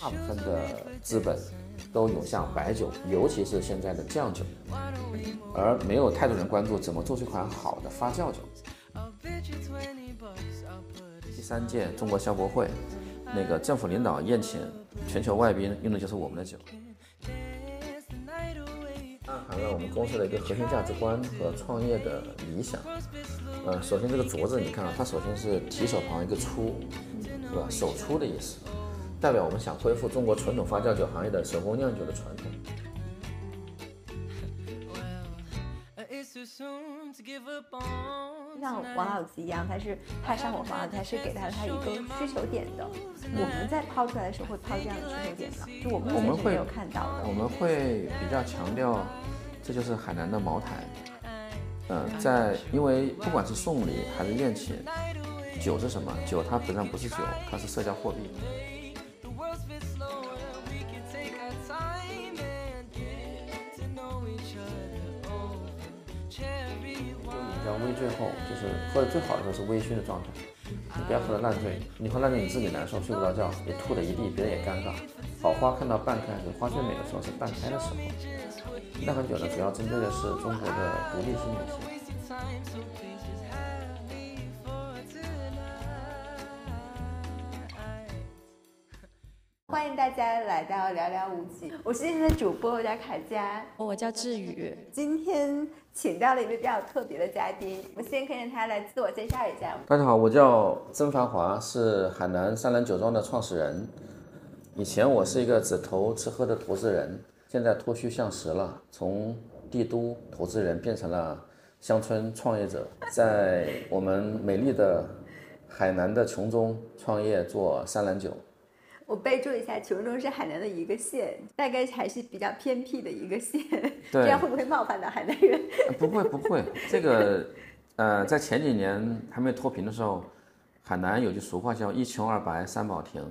大部分的资本都涌向白酒，尤其是现在的酱酒，而没有太多人关注怎么做出一款好的发酵酒。第三届中国消博会，那个政府领导宴请全球外宾，用的就是我们的酒。暗含了我们公司的一个核心价值观和创业的理想。呃，首先这个镯子，你看啊，它首先是提手旁一个出，是吧？手出的意思，代表我们想恢复中国传统发酵酒行业的手工酿酒的传统。像王老吉一样，他是怕上我房，他是给他他一个需求点的。我们在抛出来的时候会抛这样的需求点吗？就我们我们会有看到的。我们会比较强调，这就是海南的茅台。嗯、在因为不管是送礼还是宴请，酒是什么？酒它本质上不是酒，它是社交货币。最后，就是喝的最好的时候是微醺的状态，你不要喝的烂醉，你喝烂醉你自己难受，睡不着觉，你吐的一地，别人也尴尬。好花看到半开，花最美的时候是半开的时候。那款酒呢，主要针对的是中国的独立性女性。欢迎大家来到聊聊无极，我是今天的主播，我叫卡佳。我叫志宇，今天请到了一位比较特别的嘉宾，我们先可以让他来自我介绍一下。大家好，我叫曾繁华，是海南三兰酒庄的创始人。以前我是一个只投吃喝的投资人，现在脱虚向实了，从帝都投资人变成了乡村创业者，在我们美丽的海南的琼中创业做三兰酒。我备注一下，琼中是海南的一个县，大概还是比较偏僻的一个县，对。这样会不会冒犯到海南人？呃不会不会，这个呃，在前几年还没脱贫的时候，海南有句俗话叫“一穷二白三保亭”，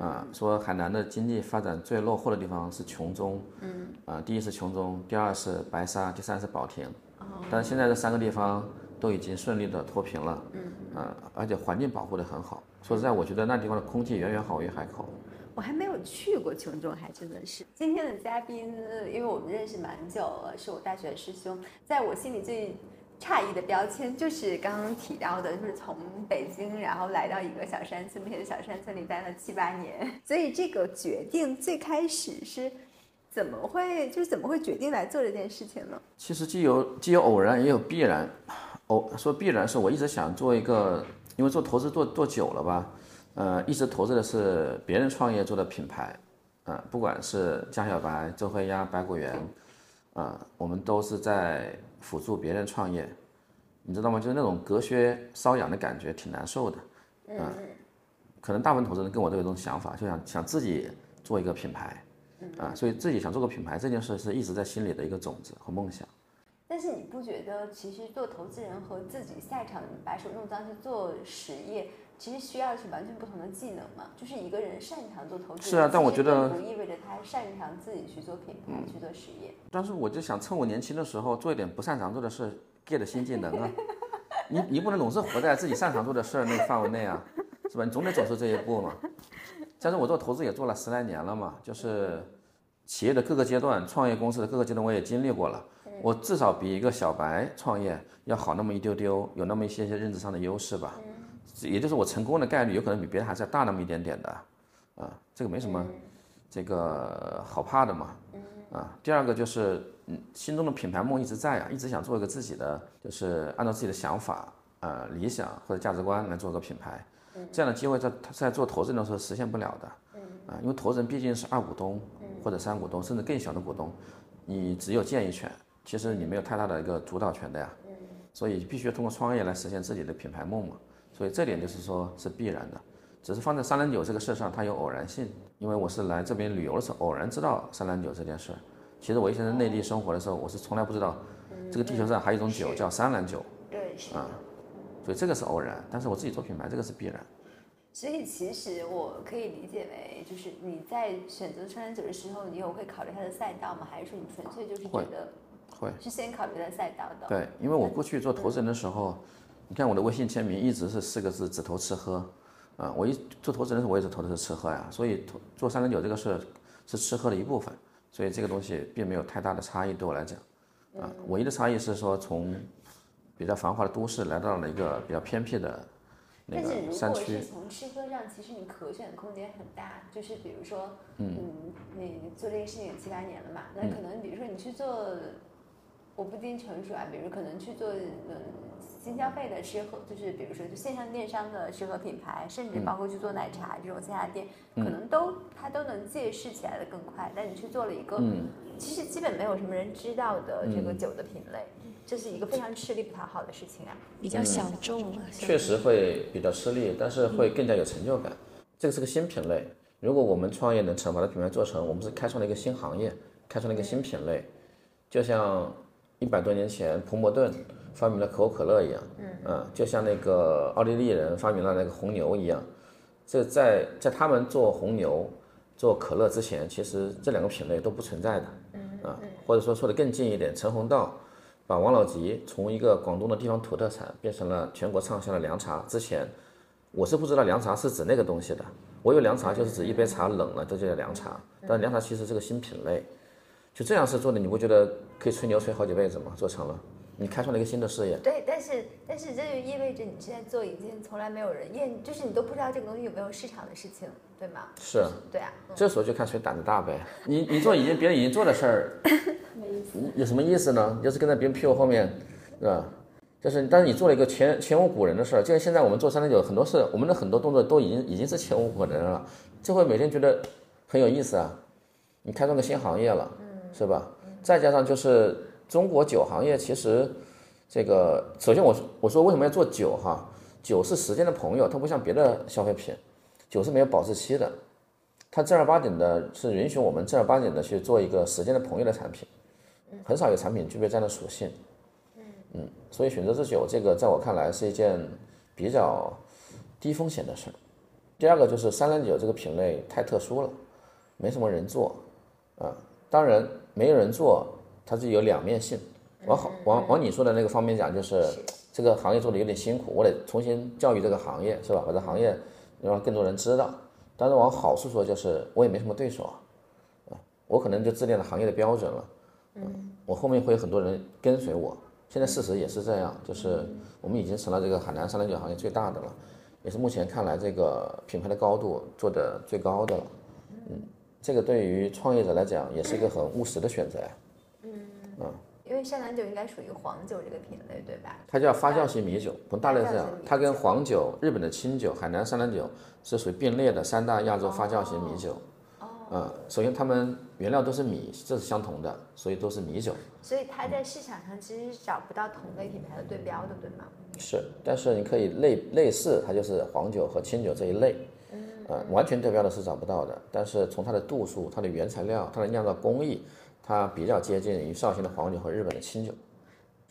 啊、说海南的经济发展最落后的地方是琼中，嗯，啊、第一是琼中，第二是白沙，第三是保亭，但是现在这三个地方都已经顺利的脱贫了，嗯，啊、而且环境保护的很好。说实在，我觉得那地方的空气远远好于海口。我还没有去过琼中，还真的是。今天的嘉宾，呃因为我们认识蛮久了，是我大学的师兄，在我心里最诧异的标签就是刚刚提到的，就是从北京然后来到一个小山村，并且在小山村里待了七八年。所以这个决定最开始是怎么会，就是怎么会决定来做这件事情呢？其实既有既有偶然，也有必然。偶说必然是我一直想做一个，因为做投资做做久了吧，呃，一直投资的是别人创业做的品牌，啊、不管是江小白、周黑鸭、百果园，啊、我们都是在辅助别人创业，你知道吗？就是那种隔靴搔痒的感觉，挺难受的，嗯、可能大部分投资人跟我都有这种想法，就想想自己做一个品牌，啊，所以自己想做个品牌这件事是一直在心里的一个种子和梦想。但是你不觉得，其实做投资人和自己下场把手弄脏去做实业，其实需要的是完全不同的技能嘛？就是一个人擅长做投资，是啊但我觉得并不意味着他擅长自己去做品牌、去做实业。但是我就想趁我年轻的时候做一点不擅长做的事，get 新技能啊。你你不能总是活在自己擅长做的事儿那个范围内啊，是吧？你总得走出这一步嘛。但是我做投资也做了十来年了嘛，就是企业的各个阶段，创业公司的各个阶段我也经历过了。我至少比一个小白创业要好那么一丢丢，有那么一些些认知上的优势吧。也就是我成功的概率有可能比别人还是要大那么一点点的，啊，这个没什么这个好怕的嘛。啊，第二个就是，嗯，心中的品牌梦一直在啊，一直想做一个自己的，就是按照自己的想法、呃理想或者价值观来做个品牌，这样的机会在在做投资人的时候实现不了的，啊，因为投资人毕竟是二股东或者三股东，甚至更小的股东，你只有建议权，其实你没有太大的一个主导权的呀，所以必须要通过创业来实现自己的品牌梦嘛，所以这点就是说是必然的。只是放在三兰酒这个事上，它有偶然性，因为我是来这边旅游的时候偶然知道三兰酒这件事。其实我以前在内地生活的时候，我是从来不知道这个地球上还有一种酒叫三兰酒，对，是。所以这个是偶然。但是我自己做品牌，这个是必然。所以其实我可以理解为，就是你在选择川兰酒的时候，你有会考虑它的赛道吗？还是说你纯粹就是觉会得会，是先考虑它的赛道的？对，因为我过去做投资人的时候，你看我的微信签名一直是四个字：只投吃喝。啊，我一做投资人的时候，我也是投的是吃喝呀，所以投做三零九这个事是吃喝的一部分，所以这个东西并没有太大的差异对我来讲，啊，唯一的差异是说从比较繁华的都市来到了一个比较偏僻的那但是如个山区果是，从吃喝上，其实你可选的空间很大。就是比如说，嗯，你做这个事情有七八年了嘛，那可能比如说你去做，我不一定成熟啊，比如可能去做嗯新消费的吃喝，就是比如说就线上电商的吃喝品牌，甚至包括去做奶茶这种线下店，可能都它都能借势起来的更快。但你去做了一个，其实基本没有什么人知道的这个酒的品类，这是一个非常吃力不讨好的事情啊。比较小众啊，确实会比较吃力，但是会更加有成就感。这个是个新品类，如果我们创业能成，把它品牌做成，我们是开创了一个新行业，开创了一个新品类，就像一百多年前彭伯顿发明了可口可乐一样，嗯，就像那个奥地利人发明了那个红牛一样，这在在他们做红牛、做可乐之前，其实这两个品类都不存在的，啊，或者说说的更近一点，陈红道把王老吉从一个广东的地方土特产变成了全国畅销的凉茶之前。我是不知道凉茶是指那个东西的，我以为凉茶就是指一杯茶冷了，这就叫凉茶。但凉茶其实是个新品类，就这样是做的，你不觉得可以吹牛吹好几辈子吗？做成了，你开创了一个新的事业。对，但是但是这就意味着你是在做一件从来没有人验，就是你都不知道这个东西有没有市场的事情，对吗？是，对啊，这时候就看谁胆子大呗。你 你做已经别人已经做的事儿，有什么意思呢？就是跟在别人屁股后面，是吧？就是，但是你做了一个前前无古人的事儿，就像现在我们做三零九，很多事，我们的很多动作都已经已经是前无古人了，就会每天觉得很有意思啊。你开创个新行业了，是吧？再加上就是中国酒行业，其实这个首先我我说为什么要做酒哈？酒是时间的朋友，它不像别的消费品，酒是没有保质期的，它正儿八经的是允许我们正儿八经的去做一个时间的朋友的产品，很少有产品具备这样的属性。嗯，所以选择这酒这个，在我看来是一件比较低风险的事儿。第二个就是三零九这个品类太特殊了，没什么人做，啊，当然没有人做，它是有两面性。往好往往你说的那个方面讲，就是这个行业做的有点辛苦，我得重新教育这个行业，是吧？把这行业让更多人知道。但是往好处说，就是我也没什么对手啊，啊，我可能就制定了行业的标准了，嗯，我后面会有很多人跟随我。现在事实也是这样，就是我们已经成了这个海南三零九行业最大的了，也是目前看来这个品牌的高度做的最高的了。嗯，这个对于创业者来讲也是一个很务实的选择呀。嗯嗯，因为山兰酒应该属于黄酒这个品类，对吧？它叫发酵型米酒，从大类这样，它跟黄酒、日本的清酒、海南三兰酒是属于并列的三大亚洲发酵型米酒。嗯，首先它们原料都是米，这是相同的，所以都是米酒。所以它在市场上其实是找不到同类品牌的对标的，对吗？是，但是你可以类类似，它就是黄酒和清酒这一类，呃，完全对标的是找不到的。但是从它的度数、它的原材料、它的酿造工艺，它比较接近于绍兴的黄酒和日本的清酒。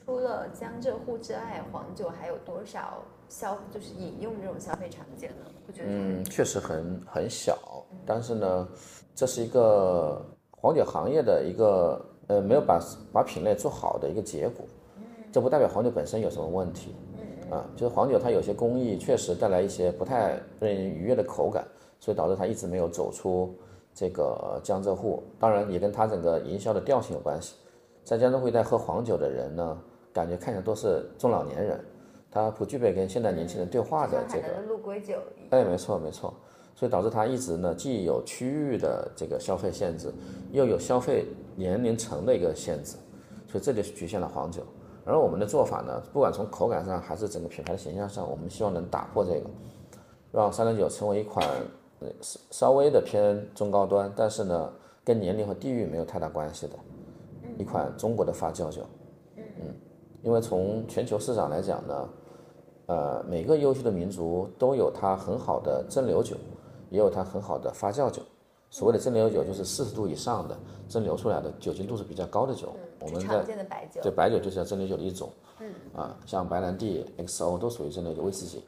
除了江浙沪之外，黄酒还有多少消就是饮用这种消费场景呢？我觉得嗯，确实很很小，但是呢，这是一个黄酒行业的一个呃没有把把品类做好的一个结果。这不代表黄酒本身有什么问题，啊，就是黄酒它有些工艺确实带来一些不太让人愉悦的口感，所以导致它一直没有走出这个江浙沪。当然也跟它整个营销的调性有关系。在江浙沪一带喝黄酒的人呢，感觉看起来都是中老年人，他不具备跟现代年轻人对话的这个像海南的鹿龟酒，哎，没错没错，所以导致它一直呢既有区域的这个消费限制，又有消费年龄层的一个限制，所以这就局限了黄酒。而我们的做法呢，不管从口感上还是整个品牌的形象上，我们希望能打破这个，让三零九成为一款呃稍稍微的偏中高端，但是呢跟年龄和地域没有太大关系的一款中国的发酵酒。嗯，因为从全球市场来讲呢，呃，每个优秀的民族都有它很好的蒸馏酒，也有它很好的发酵酒。所谓的蒸馏酒就是四十度以上的蒸馏出来的酒精度是比较高的酒。我们的白酒。对白酒就是叫蒸馏酒的一种。嗯。啊，像白兰地、XO 都属于蒸馏酒威士忌。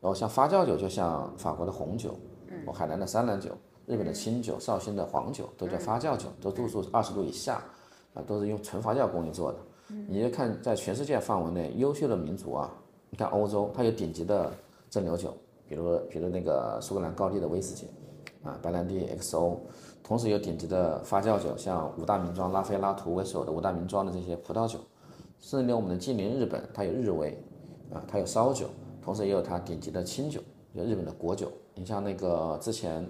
然后像发酵酒，就像法国的红酒，嗯，海南的三兰酒、日本的清酒、绍兴的黄酒，都叫发酵酒，都度数二十度以下，啊，都是用纯发酵工艺做的。你就看在全世界范围内优秀的民族啊，你看欧洲，它有顶级的蒸馏酒，比比如比如那个苏格兰高地的威士忌，啊，白兰地 XO，同时有顶级的发酵酒，像五大名庄拉菲拉图为首的五大名庄的这些葡萄酒，甚至连我们的近邻日本，它有日威，啊，它有烧酒，同时也有它顶级的清酒，有日本的国酒。你像那个之前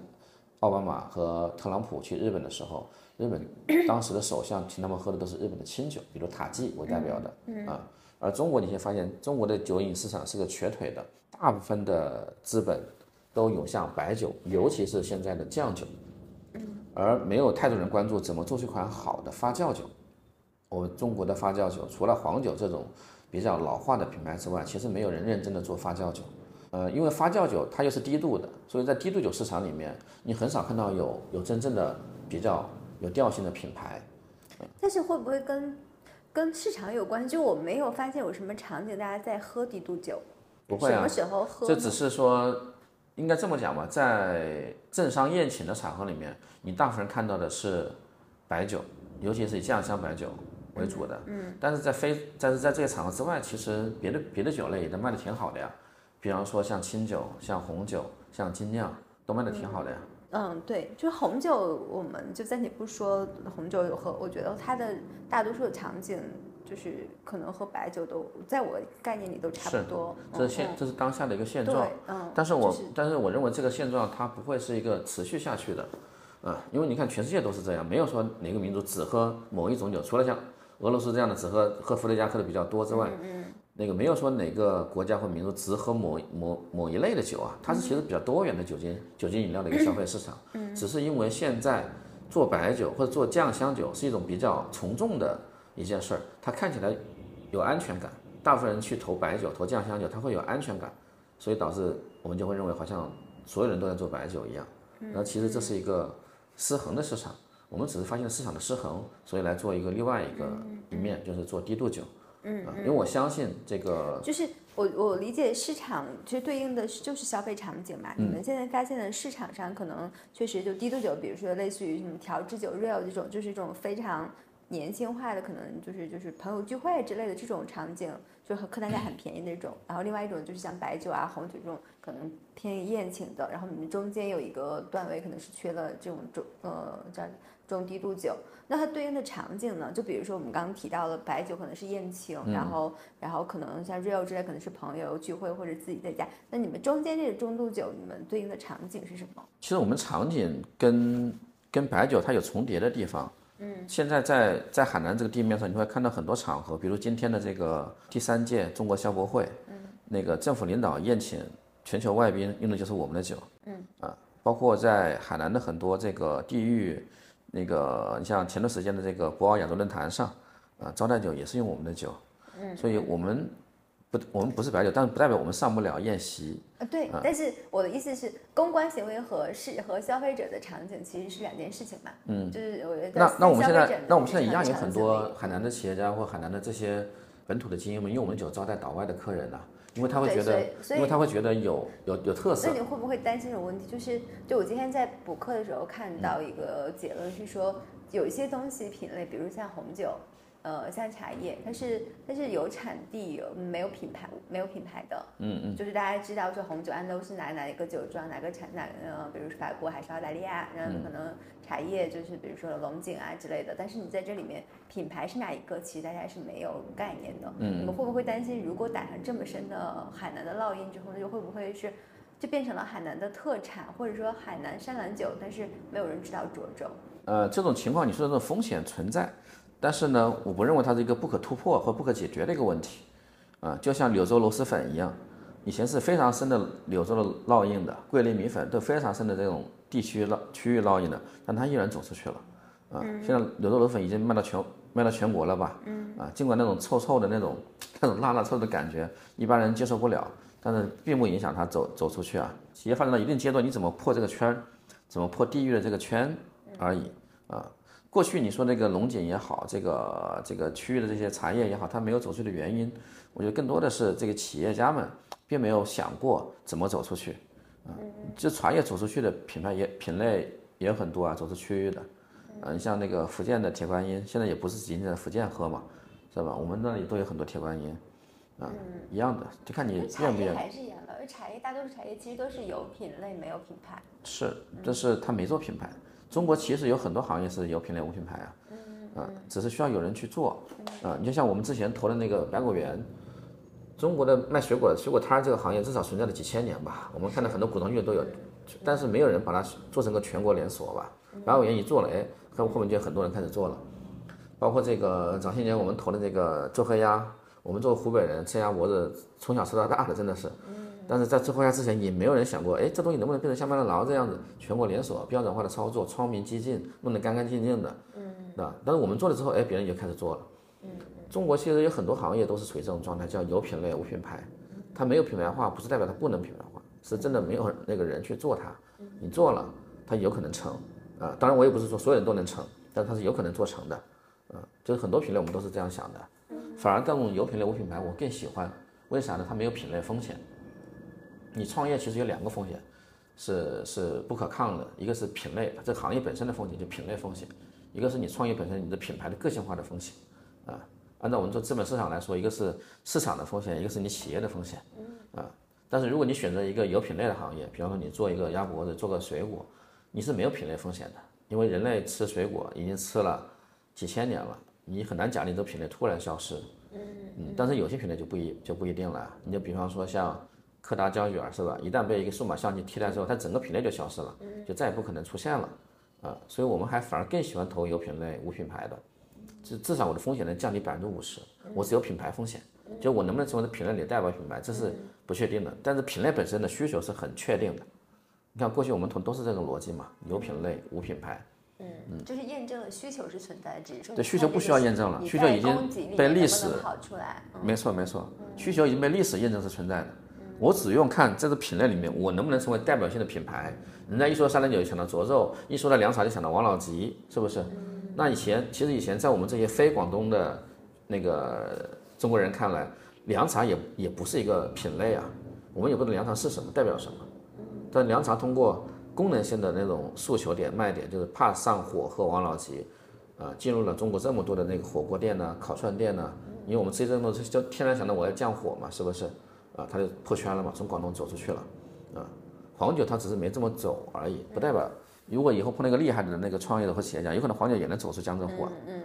奥巴马和特朗普去日本的时候，日本当时的首相请他们喝的都是日本的清酒，比如塔记为代表的，啊。而中国，你会发现中国的酒饮市场是个瘸腿的，大部分的资本都涌向白酒，尤其是现在的酱酒，而没有太多人关注怎么做出一款好的发酵酒。我们中国的发酵酒，除了黄酒这种比较老化的品牌之外，其实没有人认真的做发酵酒。呃，因为发酵酒它又是低度的，所以在低度酒市场里面，你很少看到有有真正的比较有调性的品牌。但是会不会跟？跟市场有关，就我没有发现有什么场景大家在喝低度酒，不会啊，什么时候喝？这只是说，应该这么讲吧，在政商宴请的场合里面，你大部分人看到的是白酒，尤其是以酱香白酒为主的。嗯。但是在非，但是在这些场合之外，其实别的别的酒类也都卖的挺好的呀，比方说像清酒、像红酒、像精酿，都卖的挺好的呀。嗯，对，就是红酒，我们就暂且不说红酒有喝，我觉得它的大多数的场景就是可能和白酒都在我概念里都差不多。这是现，这是当下的一个现状。嗯。但是我，但是我认为这个现状它不会是一个持续下去的，啊，因为你看全世界都是这样，没有说哪个民族只喝某一种酒，除了像俄罗斯这样的只喝喝伏特加喝的比较多之外。嗯。那个没有说哪个国家或民族只喝某某某一类的酒啊，它是其实比较多元的酒精酒精饮料的一个消费市场。嗯，只是因为现在做白酒或者做酱香酒是一种比较从众的一件事儿，它看起来有安全感，大部分人去投白酒、投酱香酒，它会有安全感，所以导致我们就会认为好像所有人都在做白酒一样。那其实这是一个失衡的市场，我们只是发现市场的失衡，所以来做一个另外一个一面，就是做低度酒。嗯，因为我相信这个，就是我我理解市场其实对应的是就是消费场景嘛。你们现在发现的市场上可能确实就低度酒，比如说类似于什么调制酒、real 这种，就是一种非常年轻化的，可能就是就是朋友聚会之类的这种场景，就客单价很便宜那种。然后另外一种就是像白酒啊、红酒这种可能偏宴请的，然后你们中间有一个段位可能是缺了这种中呃叫中低度酒。那它对应的场景呢？就比如说我们刚刚提到了白酒可能是宴请，然后然后可能像 real 之类可能是朋友聚会或者自己在家。那你们中间这个中度酒，你们对应的场景是什么？其实我们场景跟跟白酒它有重叠的地方。嗯，现在在在海南这个地面上，你会看到很多场合，比如今天的这个第三届中国消博会，嗯，那个政府领导宴请全球外宾用的就是我们的酒。嗯，啊，包括在海南的很多这个地域。那个，你像前段时间的这个博鳌亚洲论坛上，啊，招待酒也是用我们的酒，嗯，所以我们不，我们不是白酒，但是不代表我们上不了宴席。啊，对，但是我的意思是，公关行为和是和消费者的场景其实是两件事情嘛，嗯，就是我觉得那那我们现在那我们现在一样有很多海南的企业家或海南的这些本土的精英们用我们酒招待岛外的客人呢。因为他会觉得，因为他会觉得有有有特色。那你会不会担心这种问题？就是，就我今天在补课的时候看到一个结论是说，有一些东西品类，比如像红酒，呃，像茶叶，它是它是有产地，没有品牌，没有品牌的。嗯嗯。就是大家知道说红酒安都是哪哪一个酒庄，哪个产哪呃，比如说法国还是澳大利亚，然后可能。茶叶就是比如说龙井啊之类的，但是你在这里面品牌是哪一个，其实大家是没有概念的。嗯，你们会不会担心，如果打上这么深的海南的烙印之后，那就会不会是就变成了海南的特产，或者说海南山兰酒，但是没有人知道涿州？呃，这种情况你说的这种风险存在，但是呢，我不认为它是一个不可突破或不可解决的一个问题。啊，就像柳州螺蛳粉一样，以前是非常深的柳州的烙印的，桂林米粉都非常深的这种。地区烙区域烙印的，但它依然走出去了，啊，现在柳州螺蛳粉已经卖到全卖到全国了吧？嗯，啊，尽管那种臭臭的那种 那种辣辣臭的感觉，一般人接受不了，但是并不影响它走走出去啊。企业发展到一定阶段，你怎么破这个圈儿，怎么破地域的这个圈而已啊。过去你说那个龙井也好，这个这个区域的这些茶叶也好，它没有走出去的原因，我觉得更多的是这个企业家们并没有想过怎么走出去。嗯，就茶叶走出去的品牌也品类也很多啊，走出区域的，嗯，像那个福建的铁观音，现在也不是仅仅在福建喝嘛，是吧？我们那里都有很多铁观音，啊，一样的，就看你茶愿不愿意。叶还是一样的，因为茶叶大多数茶叶其实都是有品类没有品牌。是，但是他没做品牌。中国其实有很多行业是有品类无品牌啊，啊，只是需要有人去做啊。你就像我们之前投的那个百果园，中国的卖水果的水果摊儿这个行业至少存在了几千年吧。我们看到很多古装剧都有，但是没有人把它做成个全国连锁吧。百果园一做了，哎，后后面就很多人开始做了，包括这个早些年我们投的这个周黑鸭，我们作为湖北人吃鸭脖子从小吃到大的，真的是。但是在周黑鸭之前，也没有人想过，哎，这东西能不能变成像麦当劳这样子全国连锁、标准化的操作、窗明几净，弄得干干净净的，嗯，那但是我们做了之后，哎，别人就开始做了，嗯，中国其实有很多行业都是处于这种状态，叫有品类无品牌，它没有品牌化，不是代表它不能品牌化，是真的没有那个人去做它，你做了，它有可能成，啊，当然我也不是说所有人都能成，但是它是有可能做成的，啊，就是很多品类我们都是这样想的，反而这种有品类无品牌我更喜欢，为啥呢？它没有品类风险。你创业其实有两个风险，是是不可抗的，一个是品类，这行业本身的风险就品类风险，一个是你创业本身你的品牌的个性化的风险，啊，按照我们做资本市场来说，一个是市场的风险，一个是你企业的风险，啊，但是如果你选择一个有品类的行业，比方说你做一个鸭脖子，做个水果，你是没有品类风险的，因为人类吃水果已经吃了几千年了，你很难讲你这个品类突然消失，嗯，但是有些品类就不一就不一定了，你就比方说像。柯达胶卷是吧？一旦被一个数码相机替代之后，它整个品类就消失了，就再也不可能出现了，啊，所以我们还反而更喜欢投有品类无品牌的，至至少我的风险能降低百分之五十。我只有品牌风险，就我能不能成为品类里的代表品牌，这是不确定的。但是品类本身的需求是很确定的。你看过去我们投都是这种逻辑嘛，有品类无品牌。嗯嗯，就是验证了需求是存在的，只是说对需求不需要验证了，需求已经被历史跑出来。没错没错，需求已经被历史验证是存在的。我只用看这个品类里面，我能不能成为代表性的品牌。人家一说三零九就想到卓肉，一说到凉茶就想到王老吉，是不是？那以前其实以前在我们这些非广东的那个中国人看来，凉茶也也不是一个品类啊。我们也不知道凉茶是什么，代表什么。但凉茶通过功能性的那种诉求点卖点，就是怕上火喝王老吉，啊，进入了中国这么多的那个火锅店呢、烤串店呢。因为我们吃这么多，就天然想到我要降火嘛，是不是？啊，他就破圈了嘛，从广东走出去了，啊，黄酒他只是没这么走而已，不代表如果以后碰到一个厉害的那个创业者或企业家，有可能黄酒也能走出江浙沪。嗯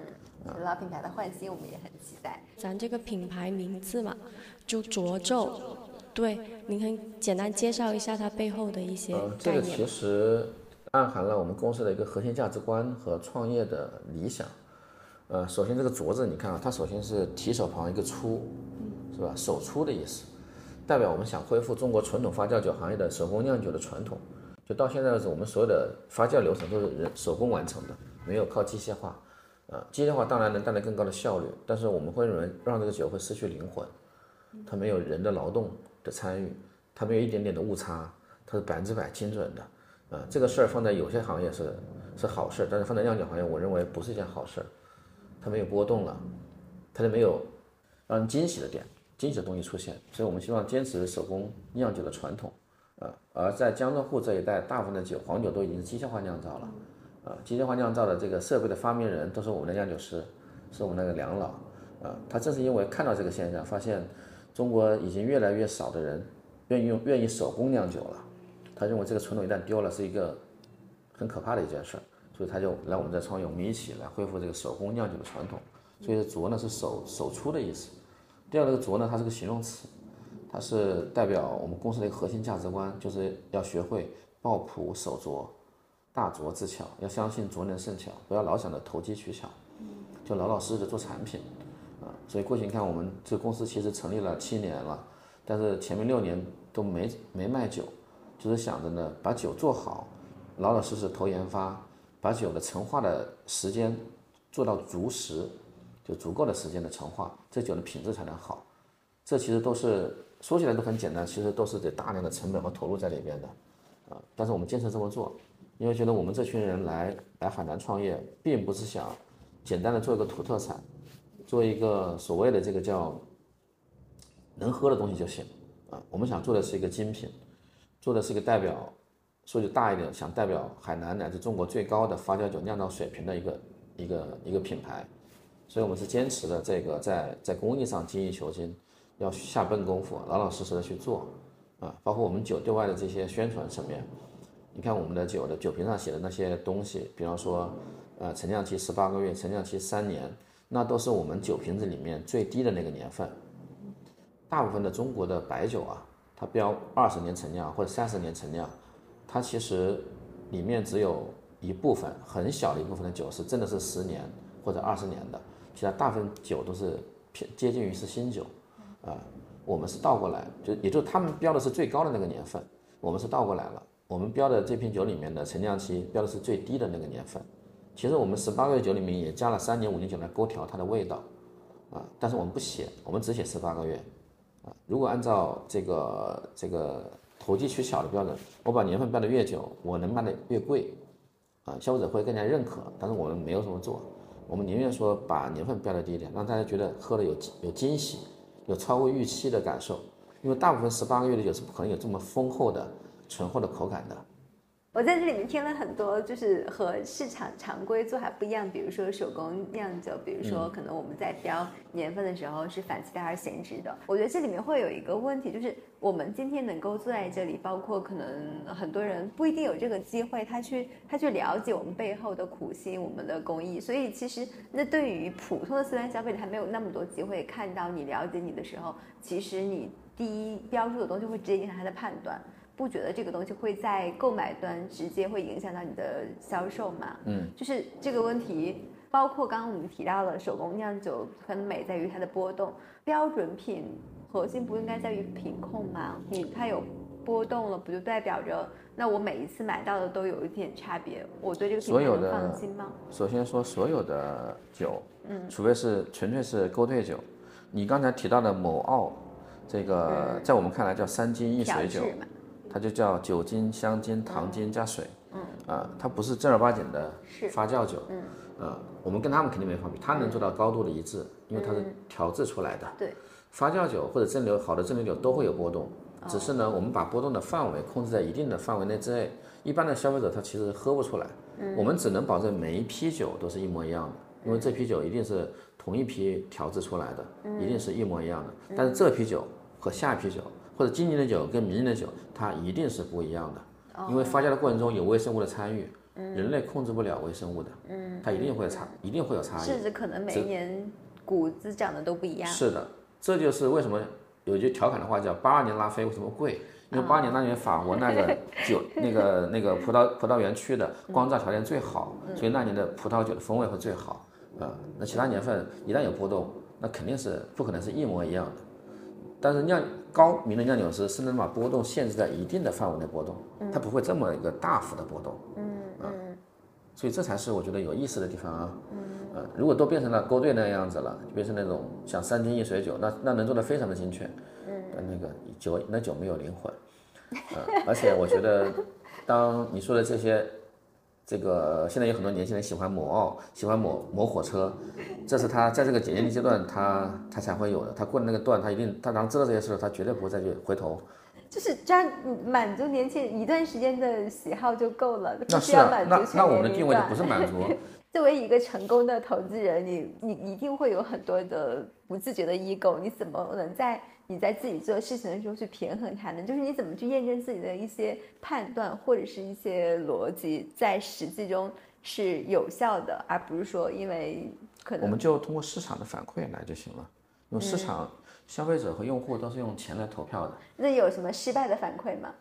嗯，老品牌的换新我们也很期待。咱这个品牌名字嘛，就涿州，对，您可以简单介绍一下它背后的一些呃，这个其实暗含了我们公司的一个核心价值观和创业的理想。呃，首先这个涿字，你看啊，它首先是提手旁一个出，是吧？手出的意思。代表我们想恢复中国传统发酵酒行业的手工酿酒的传统，就到现在为止，我们所有的发酵流程都是人手工完成的，没有靠机械化。啊，机械化当然能带来更高的效率，但是我们会认为让这个酒会失去灵魂，它没有人的劳动的参与，它没有一点点的误差，它是百分之百精准的。啊，这个事儿放在有些行业是是好事，但是放在酿酒行业，我认为不是一件好事，它没有波动了，它就没有让人惊喜的点。惊喜的东西出现，所以我们希望坚持手工酿酒的传统，啊，而在江浙沪这一带，大部分的酒黄酒都已经是机械化酿造了，啊，机械化酿造的这个设备的发明人都是我们的酿酒师，是我们那个梁老，啊，他正是因为看到这个现象，发现中国已经越来越少的人愿意用愿意手工酿酒了，他认为这个传统一旦丢了是一个很可怕的一件事儿，所以他就来我们这创业，我们一起来恢复这个手工酿酒的传统，所以琢呢是手手出的意思。第二个“琢”呢，它是个形容词，它是代表我们公司的一个核心价值观，就是要学会抱朴守拙、大拙自巧，要相信拙能胜巧，不要老想着投机取巧，就老老实实的做产品，啊，所以过去你看我们这个公司其实成立了七年了，但是前面六年都没没卖酒，就是想着呢把酒做好，老老实实投研发，把酒的陈化的时间做到足时。有足够的时间的陈化，这酒的品质才能好。这其实都是说起来都很简单，其实都是得大量的成本和投入在里边的，啊！但是我们坚持这么做，因为觉得我们这群人来来海南创业，并不是想简单的做一个土特产，做一个所谓的这个叫能喝的东西就行，啊！我们想做的是一个精品，做的是一个代表，说句大一点，想代表海南乃至中国最高的发酵酒酿造水平的一个一个一个品牌。所以，我们是坚持的这个在在工艺上精益求精，要下笨功夫，老老实实的去做啊。包括我们酒对外的这些宣传层面，你看我们的酒的酒瓶上写的那些东西，比方说，呃，陈酿期十八个月，陈酿期三年，那都是我们酒瓶子里面最低的那个年份。大部分的中国的白酒啊，它标二十年陈酿或者三十年陈酿，它其实里面只有一部分很小的一部分的酒是真的是十年或者二十年的，其他大部分酒都是偏接近于是新酒，啊，我们是倒过来，就也就他们标的是最高的那个年份，我们是倒过来了，我们标的这瓶酒里面的陈酿期标的是最低的那个年份，其实我们十八个月酒里面也加了三年五年酒来勾调它的味道，啊，但是我们不写，我们只写十八个月。啊，如果按照这个这个投机取巧的标准，我把年份标的越久，我能卖的越贵，啊，消费者会更加认可。但是我们没有这么做，我们宁愿说把年份标的低一点，让大家觉得喝了有有惊喜，有超过预期的感受。因为大部分十八个月的酒是不可能有这么丰厚的醇厚的口感的。我在这里面听了很多，就是和市场常规做法不一样。比如说手工酿酒，比如说可能我们在标年份的时候是反其道而行之的。我觉得这里面会有一个问题，就是我们今天能够坐在这里，包括可能很多人不一定有这个机会，他去他去了解我们背后的苦心，我们的工艺。所以其实那对于普通的私人消费者，还没有那么多机会看到你了解你的时候，其实你第一标注的东西会直接影响他的判断。不觉得这个东西会在购买端直接会影响到你的销售吗？嗯，就是这个问题，包括刚刚我们提到了手工酿酒，可能美在于它的波动。标准品核心不应该在于品控吗？你它有波动了，不就代表着那我每一次买到的都有一点差别？我对这个品牌能放心吗？首先说，所有的酒，嗯，除非是纯粹是勾兑酒，你刚才提到的某澳，这个在我们看来叫三金一水酒。它就叫酒精、香精、糖精加水，嗯，啊，它不是正儿八经的发酵酒，嗯，啊，我们跟他们肯定没法比，它能做到高度的一致，因为它是调制出来的。对，发酵酒或者蒸馏好的蒸馏酒都会有波动，只是呢，我们把波动的范围控制在一定的范围内之内，一般的消费者他其实喝不出来，我们只能保证每一批酒都是一模一样的，因为这批酒一定是同一批调制出来的，一定是一模一样的，但是这批酒和下一批酒。或者今年的酒跟明年的酒，它一定是不一样的，因为发酵的过程中有微生物的参与，人类控制不了微生物的，它一定会差，一定会有差异，甚至可能每一年谷子长得都不一样。是的，这就是为什么有句调侃的话叫“八二年拉菲为什么贵”，因为八二年那年法国那个酒，那个那个葡萄葡萄园区的光照条件最好，所以那年的葡萄酒的风味会最好。啊，那其他年份一旦有波动，那肯定是不可能是一模一样的。但是酿高明的酿酒师是能把波动限制在一定的范围内波动，它不会这么一个大幅的波动。嗯嗯，所以这才是我觉得有意思的地方啊。嗯呃，如果都变成了勾兑那样子了，就变成那种像三斤一水酒，那那能做的非常的精确。嗯，那个酒那酒没有灵魂。嗯，而且我觉得，当你说的这些。这个现在有很多年轻人喜欢某奥，喜欢某某火车，这是他在这个检验的阶段，他他才会有的。他过了那个段，他一定，他当知道这些事，他绝对不会再去回头。就是这样满足年轻人一段时间的喜好就够了，不需要满足那那我们的定位就不是满足。作为一个成功的投资人，你你一定会有很多的不自觉的 ego，你怎么能在？你在自己做事情的时候去平衡它呢？就是你怎么去验证自己的一些判断或者是一些逻辑在实际中是有效的，而不是说因为可能我们就通过市场的反馈来就行了。因为市场消费者和用户都是用钱来投票的。那有什么失败的反馈吗？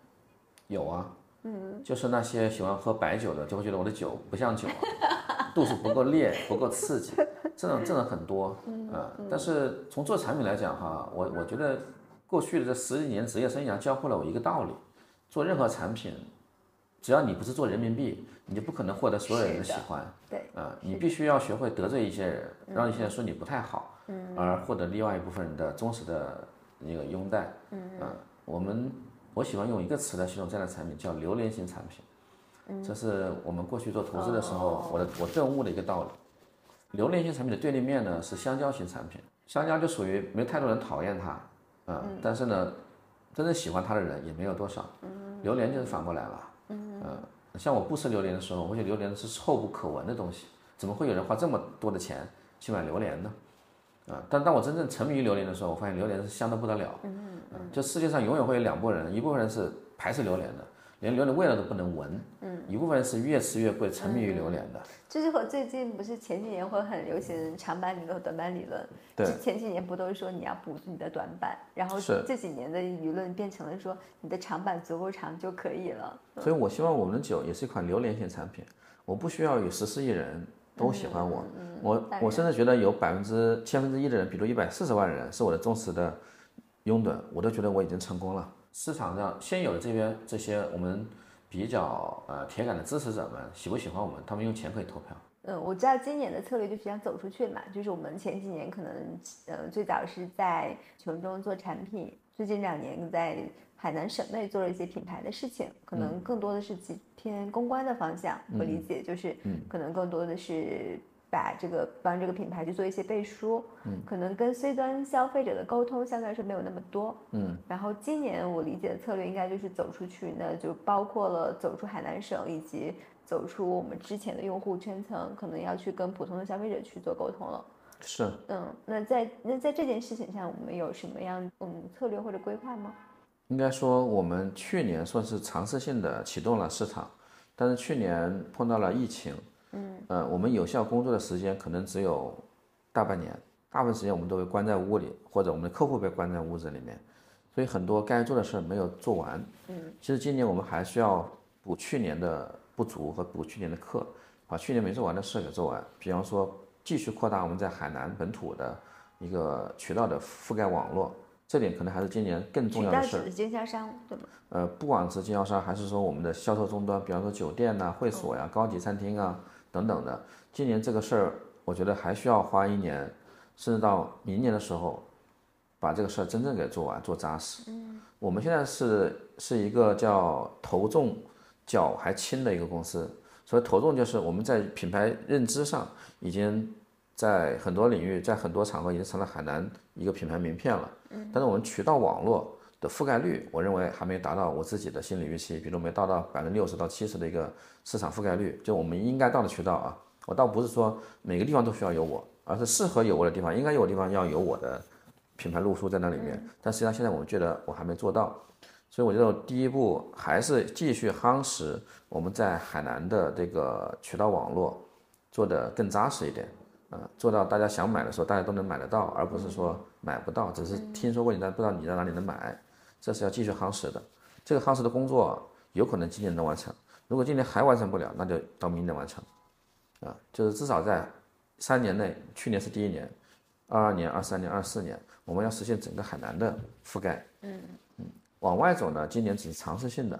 有啊，嗯，就是那些喜欢喝白酒的就会觉得我的酒不像酒，度数不够烈，不够刺激。这种这种很多，嗯，但是从做产品来讲哈，我我觉得过去的这十几年职业生涯教会了我一个道理：做任何产品，只要你不是做人民币，你就不可能获得所有人的喜欢。对，啊，你必须要学会得罪一些人，让一些人说你不太好，嗯，而获得另外一部分人的忠实的那个拥戴。嗯嗯，我们我喜欢用一个词来形容这样的产品，叫榴莲型产品。嗯，这是我们过去做投资的时候，我的我顿悟的一个道理。榴莲型产品的对立面呢是香蕉型产品，香蕉就属于没有太多人讨厌它，啊，但是呢，真正喜欢它的人也没有多少。榴莲就是反过来了，嗯，像我不吃榴莲的时候，我觉得榴莲是臭不可闻的东西，怎么会有人花这么多的钱去买榴莲呢？啊，但当我真正沉迷于榴莲的时候，我发现榴莲是香的不得了。嗯嗯。就世界上永远会有两拨人，一部分人是排斥榴莲的，连榴莲味道都不能闻。嗯。一部分人是越吃越贵，沉迷于榴莲的。这就和最近不是前几年会很流行长板理论和短板理论。对。前几年不都是说你要补足你的短板，然后这几年的舆论变成了说你的长板足够长就可以了。所以我希望我们的酒也是一款榴莲型产品，我不需要有十四亿人。都喜欢我，我我甚至觉得有百分之千分之一的人，比如一百四十万人是我的忠实的拥趸，我都觉得我已经成功了。市场上现有的这边这些我们比较呃铁杆的支持者们喜不喜欢我们？他们用钱可以投票。嗯，我知道今年的策略就是想走出去嘛，就是我们前几年可能呃最早是在琼中做产品，最近两年在。海南省内做了一些品牌的事情，可能更多的是偏公关的方向。我理解就是，可能更多的是把这个帮这个品牌去做一些背书。嗯，可能跟 C 端消费者的沟通相对来说没有那么多。嗯，然后今年我理解的策略应该就是走出去，那就包括了走出海南省，以及走出我们之前的用户圈层，可能要去跟普通的消费者去做沟通了。是，嗯，那在那在这件事情上，我们有什么样嗯策略或者规划吗？应该说，我们去年算是尝试性的启动了市场，但是去年碰到了疫情，嗯，呃，我们有效工作的时间可能只有大半年，大部分时间我们都被关在屋里，或者我们的客户被关在屋子里面，所以很多该做的事没有做完，嗯，其实今年我们还需要补去年的不足和补去年的课，把去年没做完的事给做完，比方说继续扩大我们在海南本土的一个渠道的覆盖网络。这点可能还是今年更重要的事儿。经销商对吗？呃，不管是经销商，还是说我们的销售终端，比方说酒店呐、会所呀、高级餐厅啊等等的，今年这个事儿，我觉得还需要花一年，甚至到明年的时候，把这个事儿真正给做完、做扎实。嗯，我们现在是是一个叫头重脚还轻的一个公司，所以头重就是我们在品牌认知上已经在很多领域、在很多场合已经成了海南一个品牌名片了。但是我们渠道网络的覆盖率，我认为还没达到我自己的心理预期，比如没到到百分之六十到七十的一个市场覆盖率，就我们应该到的渠道啊，我倒不是说每个地方都需要有我，而是适合有我的地方，应该有的地方要有我的品牌路数在那里面。但实际上现在我们觉得我还没做到，所以我觉得第一步还是继续夯实我们在海南的这个渠道网络，做得更扎实一点。啊，做到大家想买的时候，大家都能买得到，而不是说买不到，只是听说过你，但不知道你在哪里能买，这是要继续夯实的。这个夯实的工作有可能今年能完成，如果今年还完成不了，那就到明年完成。啊，就是至少在三年内，去年是第一年，二二年、二三年、二四年，我们要实现整个海南的覆盖。嗯嗯，往外走呢，今年只是尝试性的，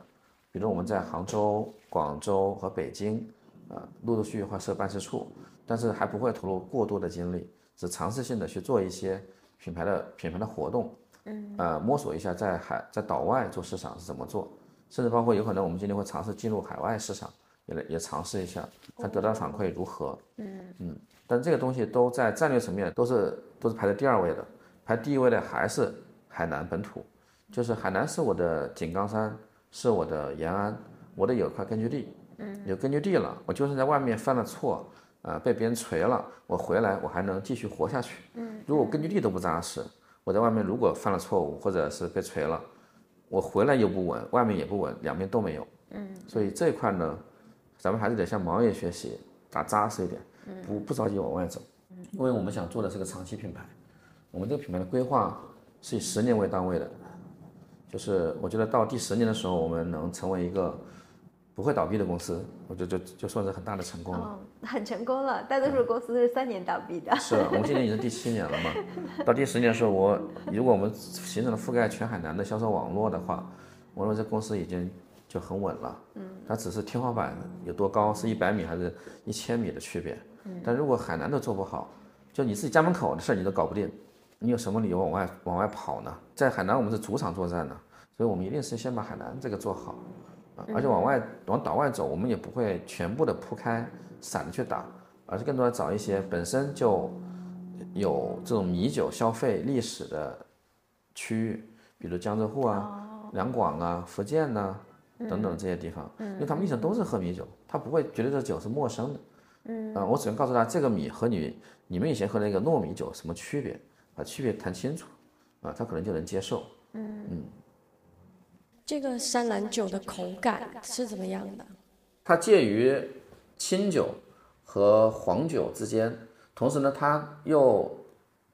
比如我们在杭州、广州和北京，啊，陆陆续续会设办事处。但是还不会投入过多的精力，只尝试性的去做一些品牌的品牌的活动，嗯，呃，摸索一下在海在岛外做市场是怎么做，甚至包括有可能我们今天会尝试进入海外市场，也也尝试一下，看得到反馈如何，嗯。嗯，但这个东西都在战略层面都是都是排在第二位的，排第一位的还是海南本土，就是海南是我的井冈山，是我的延安，我的有块根据地，嗯，有根据地了，我就算在外面犯了错。呃，被别人锤了，我回来我还能继续活下去。嗯，如果根据地都不扎实，我在外面如果犯了错误或者是被锤了，我回来又不稳，外面也不稳，两边都没有。嗯，所以这一块呢，咱们还是得向毛爷学习，打扎实一点，不不着急往外走。因为我们想做的是个长期品牌，我们这个品牌的规划是以十年为单位的，就是我觉得到第十年的时候，我们能成为一个。不会倒闭的公司，我觉得就就算是很大的成功了，很成功了。大多数公司都是三年倒闭的。是我们今年已经第七年了嘛？到第十年的时候，我如果我们形成了覆盖全海南的销售网络的话，我认为这公司已经就很稳了。嗯，它只是天花板有多高，是一百米还是一千米的区别。嗯，但如果海南都做不好，就你自己家门口的事儿你都搞不定，你有什么理由往外往外跑呢？在海南我们是主场作战呢，所以我们一定是先把海南这个做好。而且往外往岛外走，我们也不会全部的铺开散的去打，而是更多的找一些本身就有这种米酒消费历史的区域，比如江浙沪啊、两广啊、福建呐等等这些地方，因为他们历史都是喝米酒，他不会觉得这酒是陌生的，嗯，我只能告诉他这个米和你你们以前喝那个糯米酒什么区别，把区别谈清楚，啊，他可能就能接受。这个山兰酒的口感是怎么样的？它介于清酒和黄酒之间，同时呢，它又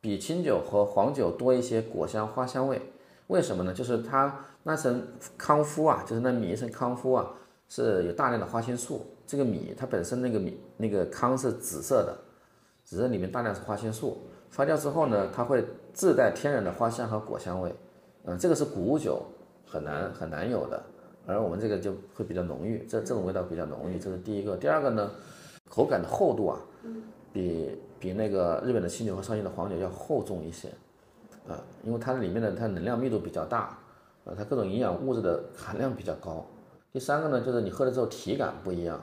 比清酒和黄酒多一些果香、花香味。为什么呢？就是它那层康夫啊，就是那米一层康夫啊，是有大量的花青素。这个米它本身那个米那个糠是紫色的，紫色里面大量是花青素。发酵之后呢，它会自带天然的花香和果香味。嗯，这个是谷物酒很难很难有的。而我们这个就会比较浓郁，这这种味道比较浓郁，这是第一个。第二个呢，口感的厚度啊，比比那个日本的清酒和绍兴的黄酒要厚重一些，啊，因为它里面的它能量密度比较大，啊，它各种营养物质的含量比较高。第三个呢，就是你喝了之后体感不一样，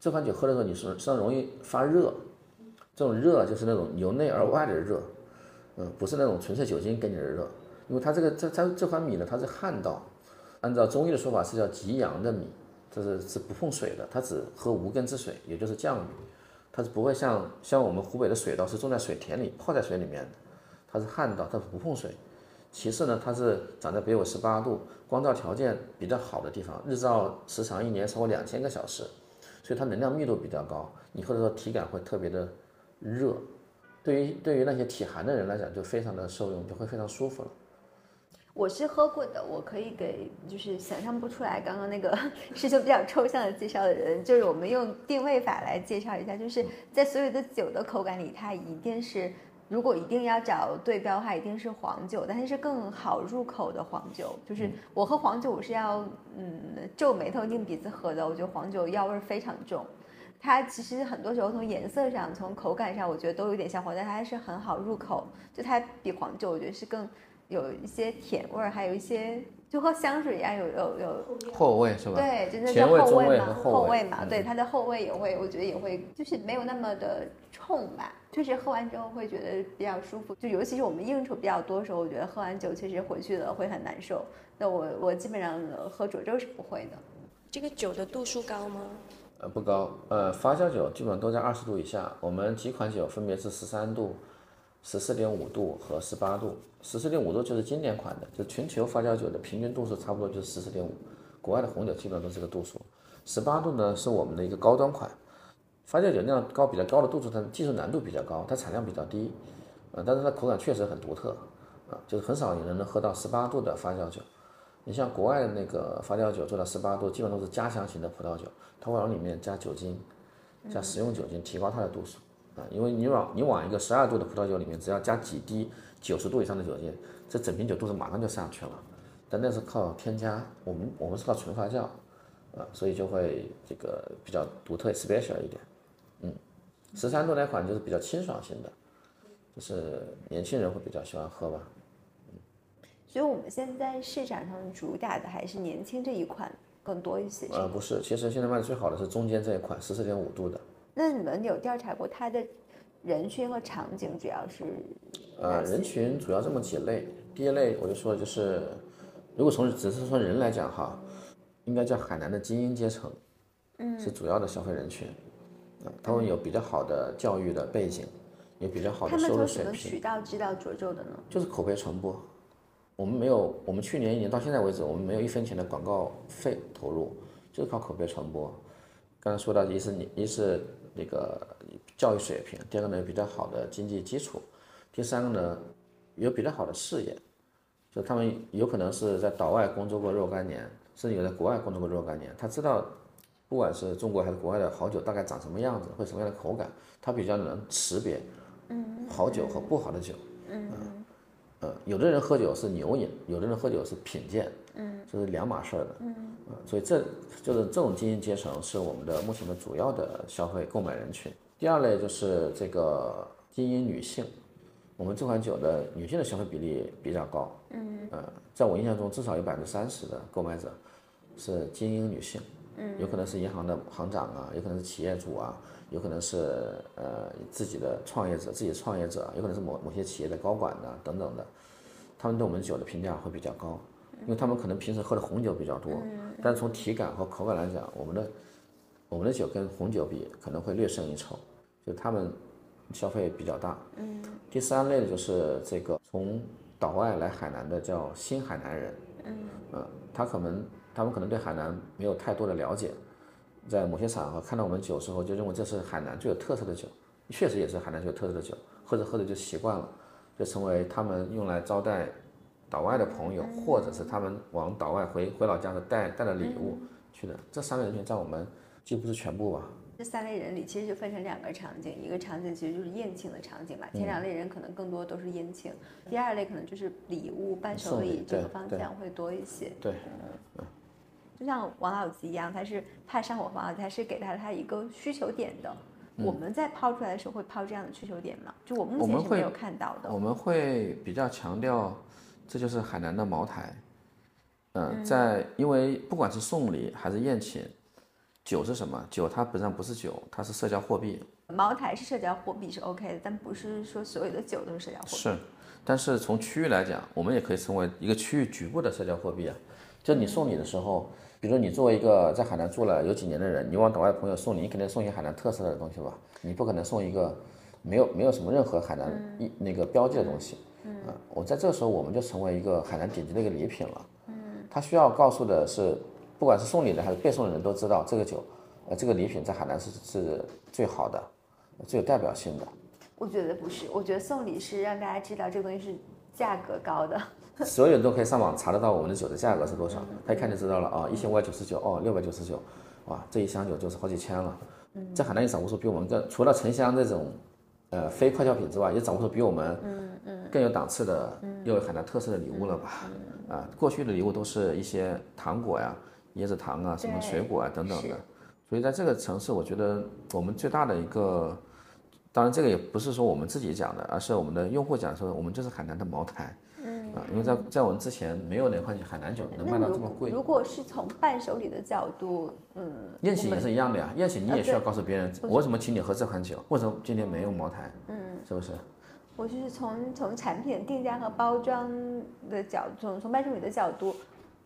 这款酒喝的时候你是身上容易发热，这种热就是那种由内而外的热，嗯，不是那种纯粹酒精给你的热，因为它这个这它这款米呢，它是旱稻。按照中医的说法是叫极阳的米，这是是不碰水的，它只喝无根之水，也就是降雨，它是不会像像我们湖北的水稻是种在水田里泡在水里面的，它是旱稻，它是不碰水。其次呢，它是长在北纬十八度、光照条件比较好的地方，日照时长一年超过两千个小时，所以它能量密度比较高，你喝的时候体感会特别的热，对于对于那些体寒的人来讲就非常的受用，就会非常舒服了。我是喝过的，我可以给就是想象不出来刚刚那个是就比较抽象的介绍的人，就是我们用定位法来介绍一下，就是在所有的酒的口感里，它一定是如果一定要找对标的话，一定是黄酒，但是是更好入口的黄酒。就是我喝黄酒，我是要嗯皱眉头拧鼻子喝的，我觉得黄酒药味非常重。它其实很多时候从颜色上、从口感上，我觉得都有点像黄酒，它还是很好入口。就它比黄酒，我觉得是更。有一些甜味儿，还有一些就和香水一样，有有有后味是吧？对，就是前味、中味嘛，后味嘛。对，它的后味也会，我觉得也会，就是没有那么的冲吧。确实喝完之后会觉得比较舒服，就尤其是我们应酬比较多的时候，我觉得喝完酒确实回去了会很难受。那我我基本上喝浊粥是不会的。这个酒的度数高吗？呃，不高。呃，发酵酒基本上都在二十度以下。我们几款酒分别是十三度。十四点五度和十八度，十四点五度就是经典款的，就全球发酵酒的平均度数差不多就是十四点五，国外的红酒基本上都是这个度数。十八度呢是我们的一个高端款，发酵酒那样高比较高的度数，它技术难度比较高，它产量比较低，呃，但是它口感确实很独特，啊，就是很少有人能喝到十八度的发酵酒。你像国外的那个发酵酒做到十八度，基本都是加强型的葡萄酒，它会往里面加酒精，加食用酒精，提高它的度数。啊，因为你往你往一个十二度的葡萄酒里面，只要加几滴九十度以上的酒精，这整瓶酒度数马上就上去了。但那是靠添加，我们我们是靠纯发酵，啊，所以就会这个比较独特 special 一点。嗯，十三度那款就是比较清爽型的，就是年轻人会比较喜欢喝吧。嗯，所以我们现在市场上主打的还是年轻这一款更多一些。呃，不是，其实现在卖的最好的是中间这一款十四点五度的。那你们有调查过他的人群和场景，主要是？呃，人群主要这么几类。第一类我就说，就是如果从只是说人来讲哈，应该叫海南的精英阶层，嗯，是主要的消费人群，啊，他们有比较好的教育的背景，有比较好的收入水平。他们从什么渠道知道涿州的呢？就是口碑传播。我们没有，我们去年一年到现在为止，我们没有一分钱的广告费投入，就是靠口碑传播。刚才说到，一是你，一是。那个教育水平，第二个呢有比较好的经济基础，第三个呢有比较好的事业，就他们有可能是在岛外工作过若干年，甚至有在国外工作过若干年，他知道不管是中国还是国外的好酒大概长什么样子，会什么样的口感，他比较能识别，嗯，好酒和不好的酒，嗯，呃，有的人喝酒是牛饮，有的人喝酒是品鉴，嗯，这是两码事儿的，嗯。所以这就是这种精英阶层是我们的目前的主要的消费购买人群。第二类就是这个精英女性，我们这款酒的女性的消费比例比较高。嗯，呃，在我印象中至少有百分之三十的购买者是精英女性。嗯，有可能是银行的行长啊，有可能是企业主啊，有可能是呃自己的创业者，自己创业者，有可能是某某些企业的高管呢等等的，他们对我们酒的评价会比较高。因为他们可能平时喝的红酒比较多，但是从体感和口感来讲，我们的我们的酒跟红酒比可能会略胜一筹，就他们消费比较大。嗯。第三类的就是这个从岛外来海南的叫新海南人。嗯。呃，他可能他们可能对海南没有太多的了解，在某些场合看到我们酒时候，就认为这是海南最有特色的酒，确实也是海南最有特色的酒，喝着喝着就习惯了，就成为他们用来招待岛外的朋友，或者是他们往岛外回回老家的带带的礼物去的。这三类人群在我们既不是全部吧。这三类人里其实就分成两个场景，一个场景其实就是宴请的场景吧，前两类人可能更多都是宴请，第二类可能就是礼物伴手礼这个方向会多一些。对，嗯，就像王老吉一样，他是怕上火王老吉，他是给他他一个需求点的。我们在抛出来的时候会抛这样的需求点吗？就我目前是没有看到的。我们会比较强调，这就是海南的茅台。嗯，在因为不管是送礼还是宴请。酒是什么？酒它本质上不是酒，它是社交货币。茅台是社交货币是 OK 的，但不是说所有的酒都是社交货币。是，但是从区域来讲，我们也可以成为一个区域局部的社交货币啊。就你送礼的时候，比如你作为一个在海南住了有几年的人，你往岛外朋友送礼，你肯定送一些海南特色的东西吧？你不可能送一个没有没有什么任何海南一那个标记的东西。嗯。我在这个时候，我们就成为一个海南顶级的一个礼品了。嗯。他需要告诉的是。不管是送礼的还是被送的人都知道，这个酒，呃，这个礼品在海南是是最好的，最有代表性的。我觉得不是，我觉得送礼是让大家知道这个东西是价格高的。所有人都可以上网查得到我们的酒的价格是多少，他一看就知道了啊，一千五百九十九，哦，六百九十九，哇，这一箱酒就是好几千了。在海南也找不出比我们更，除了沉香这种，呃，非快消品之外，也找不出比我们更有档次的，又有海南特色的礼物了吧？啊，过去的礼物都是一些糖果呀。椰子糖啊，什么水果啊等等的，所以在这个城市，我觉得我们最大的一个，当然这个也不是说我们自己讲的，而是我们的用户讲说，我们就是海南的茅台，嗯啊，因为在在我们之前没有哪款海南酒能卖到这么贵。如果是从伴手礼的角度，嗯，宴请也是一样的呀，宴请你也需要告诉别人，我为什么请你喝这款酒，为什么今天没有茅台，嗯，是不是？我就是从从产品定价和包装的角度，从从伴手礼的角度。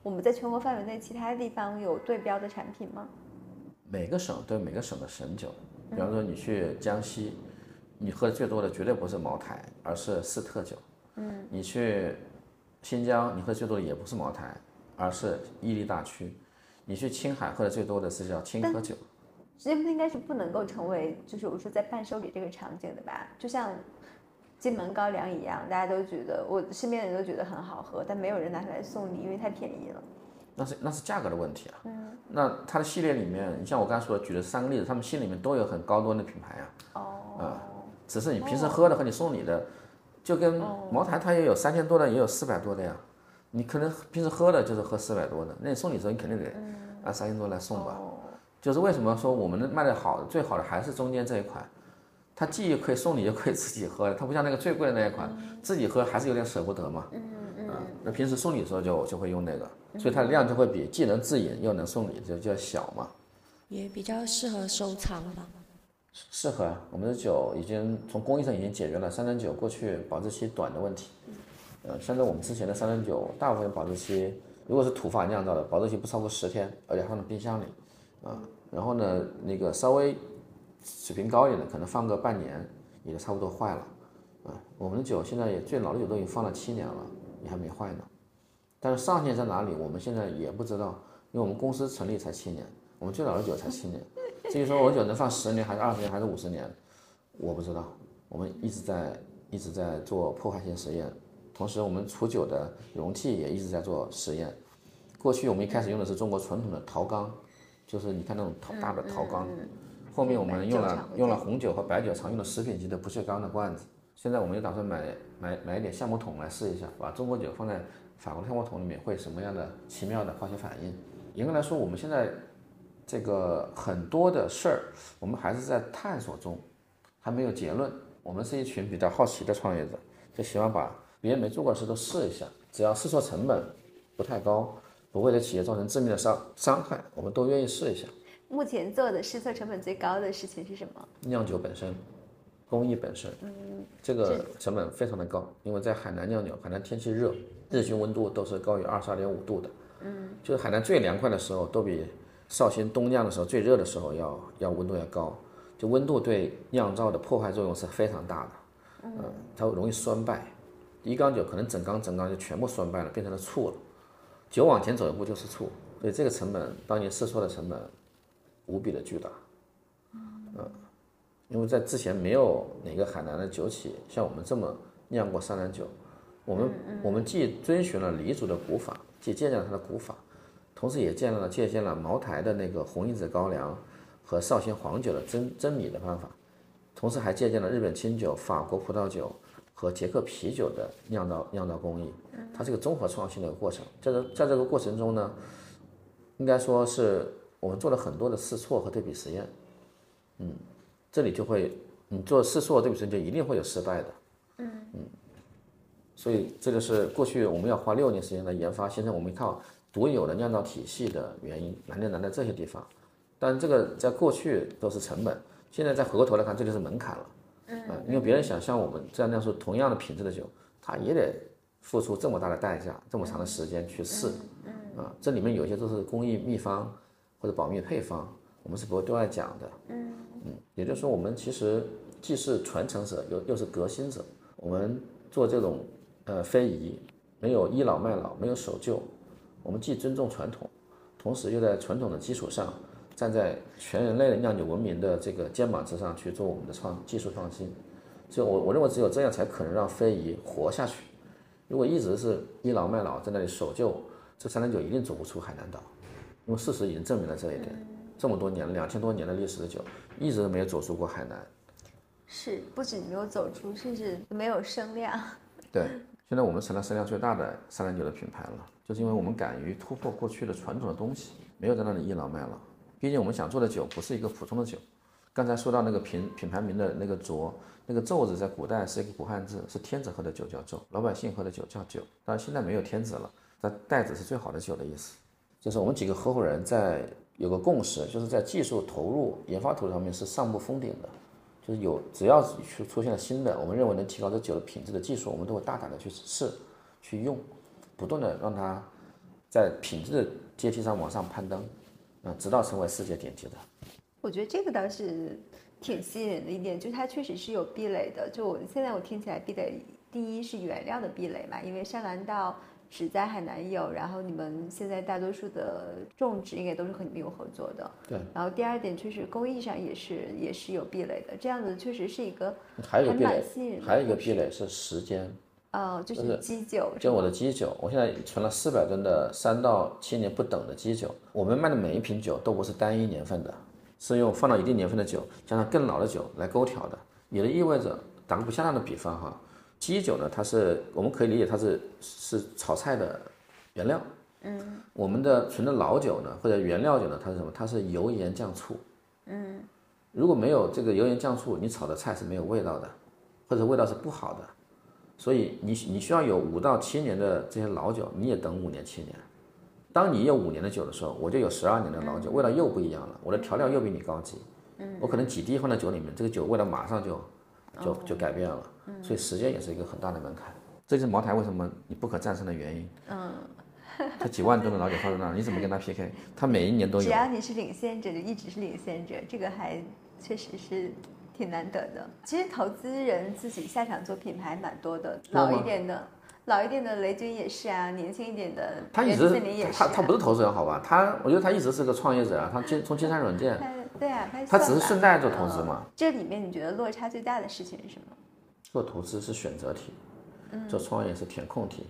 我们在全国范围内，其他地方有对标的产品吗？每个省都有每个省的省酒，比方说你去江西，你喝的最多的绝对不是茅台，而是四特酒。嗯。你去新疆，你喝最多的也不是茅台，而是伊犁大曲。你去青海，喝的最多的是叫青稞酒。这应该是不能够成为，就是我说在伴手礼这个场景的吧？就像。金门高粱一样，大家都觉得我身边的人都觉得很好喝，但没有人拿出来送礼，因为太便宜了。那是那是价格的问题啊。嗯。那它的系列里面，你像我刚才说举的三个例子，他们心里面都有很高端的品牌啊。哦。啊，只是你平时喝的和你送礼的，就跟茅台它也有三千多的，也有四百多的呀。你可能平时喝的就是喝四百多的，那你送礼的时候你肯定得按三千多来送吧。哦。就是为什么说我们的卖的好的最好的还是中间这一款。它既可以送礼，又可以自己喝，它不像那个最贵的那一款，自己喝还是有点舍不得嘛。嗯嗯。那平时送礼的时候就就会用那个，所以它的量就会比既能自饮又能送礼就就小嘛。也比较适合收藏吧。适合啊，我们的酒已经从工艺上已经解决了三三九过去保质期短的问题。呃，现在我们之前的三三九大部分保质期，如果是土法酿造的，保质期不超过十天，而且放在冰箱里。啊，然后呢，那个稍微。水平高一点的，可能放个半年也就差不多坏了，啊，我们的酒现在也最老的酒都已经放了七年了，也还没坏呢。但是上限在哪里，我们现在也不知道，因为我们公司成立才七年，我们最老的酒才七年。至于说我酒能放十年还是二十年还是五十年，我不知道。我们一直在一直在做破坏性实验，同时我们储酒的容器也一直在做实验。过去我们一开始用的是中国传统的陶缸，就是你看那种陶大的陶缸。后面我们用了用了红酒和白酒常用的食品级的不锈钢的罐子，现在我们又打算买买买一点橡木桶来试一下，把中国酒放在法国的橡木桶里面会什么样的奇妙的化学反应？严格来说，我们现在这个很多的事儿，我们还是在探索中，还没有结论。我们是一群比较好奇的创业者，就喜欢把别人没做过的事都试一下，只要试错成本不太高，不会对企业造成致命的伤伤害，我们都愿意试一下。目前做的试错成本最高的事情是什么？酿酒本身，工艺本身，嗯，这个成本非常的高，因为在海南酿酒，海南天气热，日均温度都是高于二十二点五度的，嗯，就是海南最凉快的时候都比绍兴冬酿的时候最热的时候要要温度要高，就温度对酿造的破坏作用是非常大的，嗯，它容易酸败，一缸酒可能整缸整缸就全部酸败了，变成了醋了，酒往前走一步就是醋，所以这个成本当年试错的成本无比的巨大，嗯，因为在之前没有哪个海南的酒企像我们这么酿过山南酒，我们我们既遵循了黎族的古法，既借鉴了它的古法。同时也见了借鉴了茅台的那个红印子高粱和绍兴黄酒的蒸蒸米的方法，同时还借鉴了日本清酒、法国葡萄酒和捷克啤酒的酿造酿造工艺。它是个综合创新的一个过程。在这在这个过程中呢，应该说是我们做了很多的试错和对比实验。嗯，这里就会你做试错对比实验就一定会有失败的。嗯嗯，所以这就是过去我们要花六年时间来研发，现在我们靠。独有的酿造体系的原因难就难在这些地方，但这个在过去都是成本，现在再回过头来看，这就是门槛了。嗯，因为别人想像我们这样酿出同样的品质的酒，他也得付出这么大的代价，这么长的时间去试。嗯，啊，这里面有些都是工艺秘方或者保密配方，我们是不会对外讲的。嗯嗯，也就是说，我们其实既是传承者，又又是革新者。我们做这种呃非遗，没有倚老卖老，没有守旧。我们既尊重传统，同时又在传统的基础上，站在全人类的酿酒文明的这个肩膀之上去做我们的创技术创新，所以，我我认为只有这样才可能让非遗活下去。如果一直是倚老卖老，在那里守旧，这三零九一定走不出海南岛，因为事实已经证明了这一点。这么多年，两千多年的历史的酒，一直都没有走出过海南。是，不仅没有走出，甚至没有声量。对，现在我们成了声量最大的三零九的品牌了。就是因为我们敢于突破过去的传统的东西，没有在那里倚老卖老。毕竟我们想做的酒不是一个普通的酒。刚才说到那个品品牌名的那个浊，那个皱字在古代是一个古汉字，是天子喝的酒叫皱，老百姓喝的酒叫酒。但是现在没有天子了，那袋子是最好的酒的意思。就是我们几个合伙人在有个共识，就是在技术投入、研发投入上面是上不封顶的。就是有只要出出现了新的，我们认为能提高这酒的品质的技术，我们都会大胆的去试、去用。不断的让它在品质的阶梯上往上攀登，嗯，直到成为世界顶级的。我觉得这个倒是挺吸引人的一点，就是它确实是有壁垒的。就我现在我听起来，壁垒第一是原料的壁垒嘛，因为山南道只在海南有，然后你们现在大多数的种植应该都是和你们有合作的。对。然后第二点确实工艺上也是也是有壁垒的，这样子确实是一个还有壁垒，吸引人。还有一个壁垒是时间。哦，就是基酒，就我的基酒，我现在存了四百吨的三到七年不等的基酒。我们卖的每一瓶酒都不是单一年份的，是用放到一定年份的酒加上更老的酒来勾调的。也就意味着，打个不恰当的比方哈，基酒呢，它是我们可以理解它是是炒菜的原料。嗯。我们的存的老酒呢，或者原料酒呢，它是什么？它是油盐酱醋。嗯。如果没有这个油盐酱醋，你炒的菜是没有味道的，或者味道是不好的。所以你你需要有五到七年的这些老酒，你也等五年七年。当你有五年的酒的时候，我就有十二年的老酒，味道又不一样了。我的调料又比你高级，我可能几滴放在酒里面，这个酒味道马上就就就改变了。所以时间也是一个很大的门槛，这就是茅台为什么你不可战胜的原因。嗯，他几万吨的老酒放在那儿，你怎么跟他 PK？他每一年都有。只要你是领先者，就一直是领先者，这个还确实是。挺难得的。其实投资人自己下场做品牌蛮多的，老一点的，老一点的雷军也是啊，年轻一点的他一直他他不是投资人好吧？他我觉得他一直是个创业者啊。他金从金山软件，对啊，他只是顺带做投资嘛。这里面你觉得落差最大的事情是什么？做投资是选择题，做创业是填空题，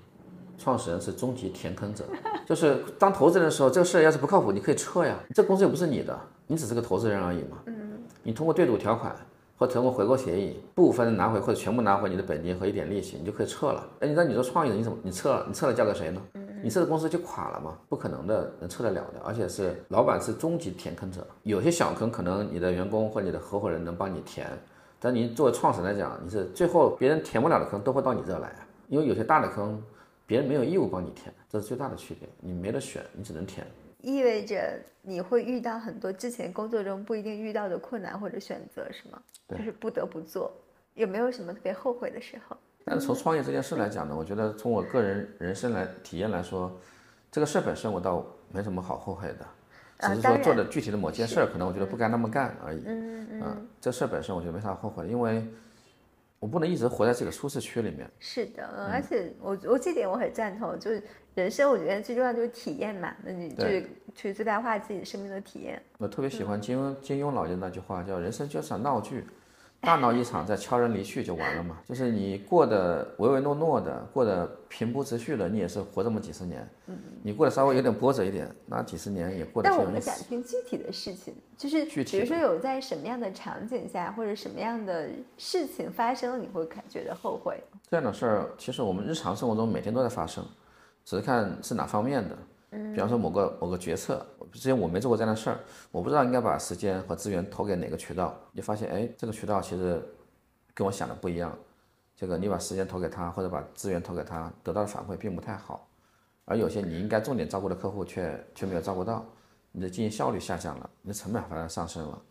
创始人是终极填坑者。就是当投资人的时候，这个事要是不靠谱，你可以撤呀。这公司又不是你的，你只是个投资人而已嘛。嗯，你通过对赌条款。或通过回购协议部分拿回或者全部拿回你的本金和一点利息，你就可以撤了。哎，你知道你做创业的你怎么你撤了？你撤了交给谁呢？你撤的公司就垮了吗？不可能的，能撤得了的。而且是老板是终极填坑者。有些小坑可能你的员工或你的合伙人能帮你填，但你作为创始人来讲，你是最后别人填不了的坑都会到你这来，因为有些大的坑别人没有义务帮你填，这是最大的区别。你没得选，你只能填。意味着你会遇到很多之前工作中不一定遇到的困难或者选择，是吗？就是不得不做。有没有什么特别后悔的时候？但是从创业这件事来讲呢，我觉得从我个人人生来体验来说，这个事本身我倒没什么好后悔的。只是说做的具体的某件事儿，可能我觉得不该那么干而已。嗯嗯嗯，这事儿本身我觉得没啥后悔，因为我不能一直活在这个舒适区里面。是的，嗯而且我我这点我很赞同，就是人生我觉得最重要就是体验嘛，那你就去最大化自己生命的体验。我特别喜欢金庸金庸老爷那句话，叫“人生就是场闹剧，大闹一场，再悄然离去就完了嘛”。就是你过得唯唯诺诺的，过得平铺直叙的，你也是活这么几十年。嗯你过得稍微有点波折一点，那几十年也过得但我们。想听具体的事情，就是具体比如说有在什么样的场景下，或者什么样的事情发生，你会感觉得后悔？这样的事儿，其实我们日常生活中每天都在发生，只是看是哪方面的。比方说某个某个决策，之前我没做过这样的事儿，我不知道应该把时间和资源投给哪个渠道。你发现，哎，这个渠道其实跟我想的不一样。这个你把时间投给他，或者把资源投给他，得到的反馈并不太好。而有些你应该重点照顾的客户却却没有照顾到，你的经营效率下降了，你的成本反而上升了。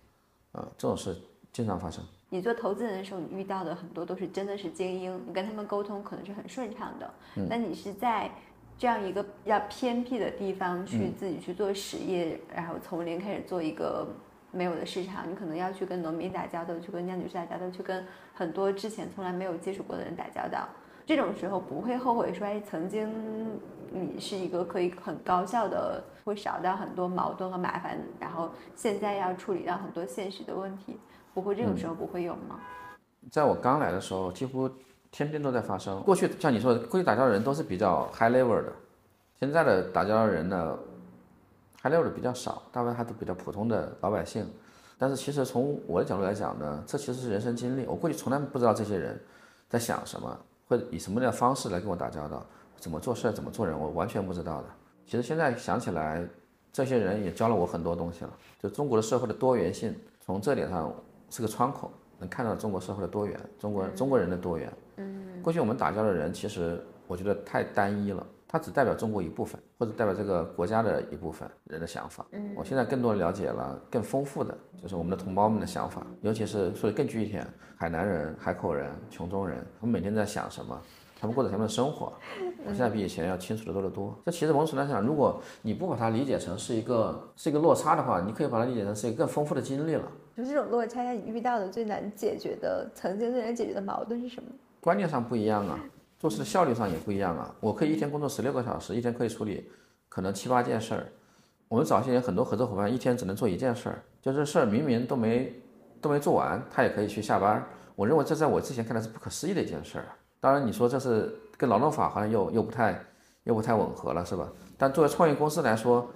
啊、这种事经常发生。你做投资人的时候，你遇到的很多都是真的是精英，你跟他们沟通可能是很顺畅的。那你是在这样一个比较偏僻的地方去自己去做实业，然后从零开始做一个没有的市场，你可能要去跟农民打交道，去跟酿酒师打交道，去跟很多之前从来没有接触过的人打交道。这种时候不会后悔说，哎，曾经你是一个可以很高效的，会少掉很多矛盾和麻烦，然后现在要处理到很多现实的问题，不会这种时候不会有吗？在我刚来的时候，几乎天天都在发生。过去像你说的，过去打交道的人都是比较 high level 的，现在的打交道的人呢，high level 的比较少，大部分还都比较普通的老百姓。但是其实从我的角度来讲呢，这其实是人生经历。我过去从来不知道这些人在想什么，会以什么样的方式来跟我打交道，怎么做事，怎么做人，我完全不知道的。其实现在想起来，这些人也教了我很多东西了。就中国的社会的多元性，从这点上是个窗口，能看到中国社会的多元，中国中国人的多元。嗯，过去我们打交道的人，其实我觉得太单一了，他只代表中国一部分，或者代表这个国家的一部分人的想法。嗯，我现在更多的了解了更丰富的，就是我们的同胞们的想法，尤其是说的更具体海南人、海口人、琼中人，他们每天在想什么。他们过着什么样的生活，我现在比以前要清楚的多得多。这其实某种程度上讲，如果你不把它理解成是一个是一个落差的话，你可以把它理解成是一个更丰富的经历了。就这种落差下，你遇到的最难解决的，曾经最难解决的矛盾是什么？观念上不一样啊，做事的效率上也不一样啊。我可以一天工作十六个小时，一天可以处理可能七八件事儿。我们早些年很多合作伙伴一天只能做一件事儿，就这事儿明明都没都没做完，他也可以去下班。我认为这在我之前看来是不可思议的一件事儿。当然，你说这是跟劳动法好像又又不太又不太吻合了，是吧？但作为创业公司来说，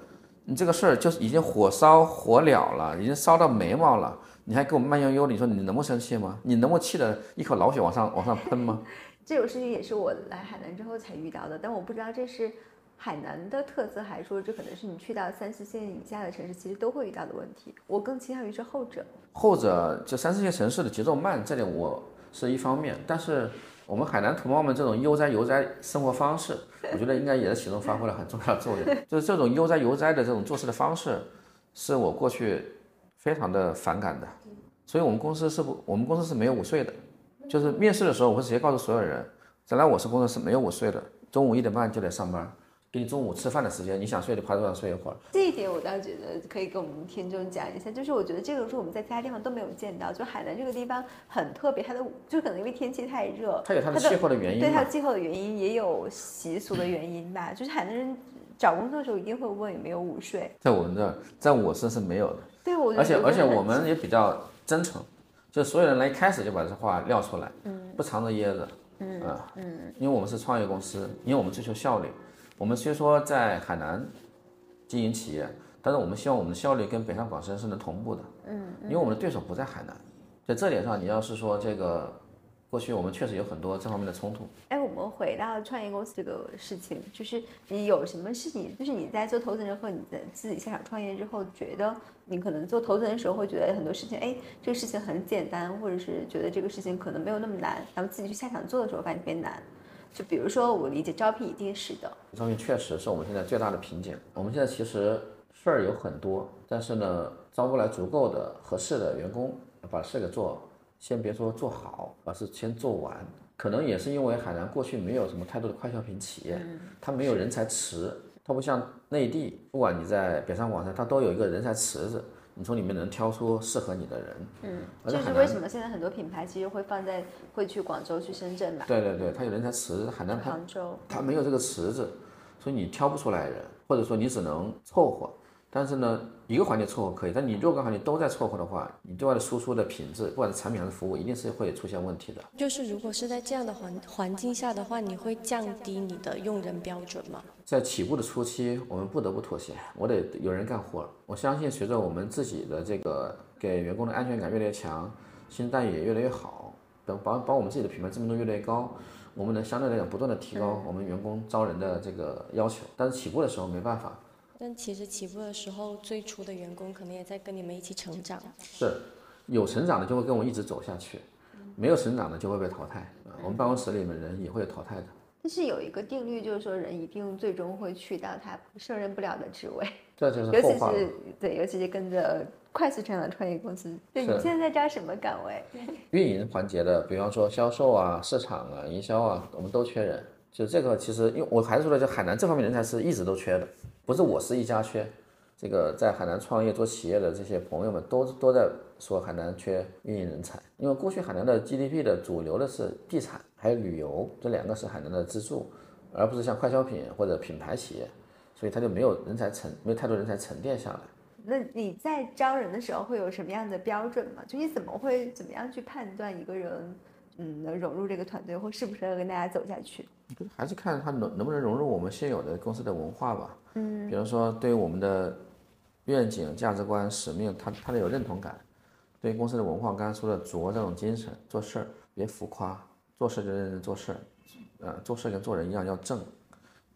你这个事儿就是已经火烧火燎了，已经烧到眉毛了，你还给我慢悠悠的，你说你能不生气吗？你能不气得一口老血往上往上喷吗？这种事情也是我来海南之后才遇到的，但我不知道这是海南的特色，还是说这可能是你去到三四线以下的城市，其实都会遇到的问题。我更倾向于是后者。后者就三四线城市的节奏慢，这点我是一方面，但是我们海南同胞们这种悠哉悠哉生活方式，我觉得应该也是其中发挥了很重要的作用。就是这种悠哉悠哉的这种做事的方式，是我过去非常的反感的。所以我们公司是不，我们公司是没有午睡的。就是面试的时候，我会直接告诉所有人，咱来我是工作是没有午睡的，中午一点半就得上班，给你中午吃饭的时间，你想睡就趴桌上睡一会儿。这一点我倒觉得可以跟我们听众讲一下，就是我觉得这个是我们在其他地方都没有见到，就海南这个地方很特别，它的就可能因为天气太热，它有它的气候的原因对它气候的原因，也有习俗的原因吧。就是海南人找工作的时候一定会问有没有午睡，在我们这儿，在我这是没有的。而且而且我们也比较真诚，就所有人来一开始就把这话撂出来，不藏着掖着，嗯嗯，因为我们是创业公司，因为我们追求效率，我们虽说在海南经营企业，但是我们希望我们的效率跟北上广深是能同步的，嗯，因为我们的对手不在海南，在这点上，你要是说这个，过去我们确实有很多这方面的冲突，哎，我们回到创业公司这个事情，就是你有什么事情，就是你在做投资人和你在自己下场创业之后，觉得你可能做投资人的时候会觉得很多事情，哎，这个事情很简单，或者是觉得这个事情可能没有那么难，然后自己去下场做的时候发现特别难。就比如说，我理解招聘一定是的，招聘确实是我们现在最大的瓶颈。我们现在其实事儿有很多，但是呢，招不来足够的合适的员工，把事给做，先别说做好，而是先做完。可能也是因为海南过去没有什么太多的快消品企业，它没有人才池，它不像内地，不管你在北上广深，它都有一个人才池子，你从里面能挑出适合你的人。嗯，而且海南这是为什么现在很多品牌其实会放在会去广州、去深圳吧，对对对，它有人才池子，海南它。它没有这个池子，所以你挑不出来人，或者说你只能凑合。但是呢，一个环节凑合可以，但你若干环节都在凑合的话，你对外的输出的品质，不管是产品还是服务，一定是会出现问题的。就是如果是在这样的环环境下的话，你会降低你的用人标准吗？在起步的初期，我们不得不妥协，我得有人干活。我相信，随着我们自己的这个给员工的安全感越来越强，薪资待遇也越来越好，等把把我们自己的品牌知名度越来越高，我们能相对来讲不断的提高我们员工招人的这个要求。但是起步的时候没办法，但其实起步的时候，最初的员工可能也在跟你们一起成长。是有成长的就会跟我一直走下去，没有成长的就会被淘汰。啊我们办公室里面人也会有淘汰的。但是有一个定律，就是说人一定最终会去到他胜任不了的职位，这就是 尤后话了。其是对，尤其是跟着快速成长的创业公司。对，你现在在招什么岗位？运营环节的，比方说销售啊、市场啊、营销啊，我们都缺人。就这个，其实因为我还是说的，就海南这方面人才是一直都缺的，不是我是一家缺。这个在海南创业做企业的这些朋友们都都在说海南缺运营人才，因为过去海南的 GDP 的主流的是地产还有旅游，这两个是海南的支柱，而不是像快消品或者品牌企业，所以它就没有人才沉，没有太多人才沉淀下来。那你在招人的时候会有什么样的标准吗？就你怎么会怎么样去判断一个人，嗯，能融入这个团队或适不适合跟大家走下去？还是看他能能不能融入我们现有的公司的文化吧。嗯，比如说对于我们的愿景、价值观、使命，他他得有认同感。对于公司的文化，刚才说的拙这种精神，做事儿别浮夸，做事就认真做事儿，呃，做事跟做人一样要正。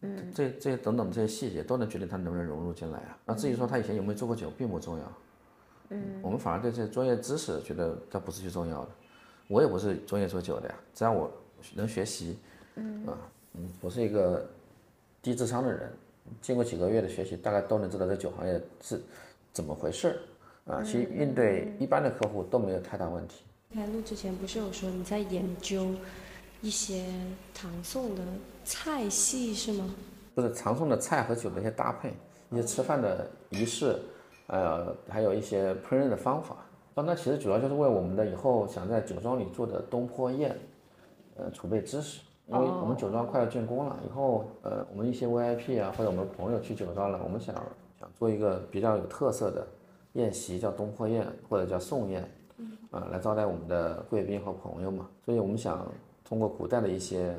嗯，这这些等等这些细节都能决定他能不能融入进来啊。那至于说他以前有没有做过酒，并不重要。嗯，我们反而对这些专业知识觉得它不是最重要的。我也不是专业做酒的呀，只要我能学习，嗯啊，嗯，我是一个低智商的人，经过几个月的学习，大概都能知道这酒行业是怎么回事儿啊。其实应对一般的客户都没有太大问题。开录之前不是有说你在研究一些唐宋的菜系是吗？不是唐宋的菜和酒的一些搭配，一些吃饭的仪式，呃，还有一些烹饪的方法。那那其实主要就是为我们的以后想在酒庄里做的东坡宴，呃，储备知识。因为我们酒庄快要竣工了，以后呃，我们一些 VIP 啊，或者我们朋友去酒庄了，我们想想做一个比较有特色的宴席，叫东坡宴或者叫宋宴，啊，来招待我们的贵宾和朋友嘛。所以我们想通过古代的一些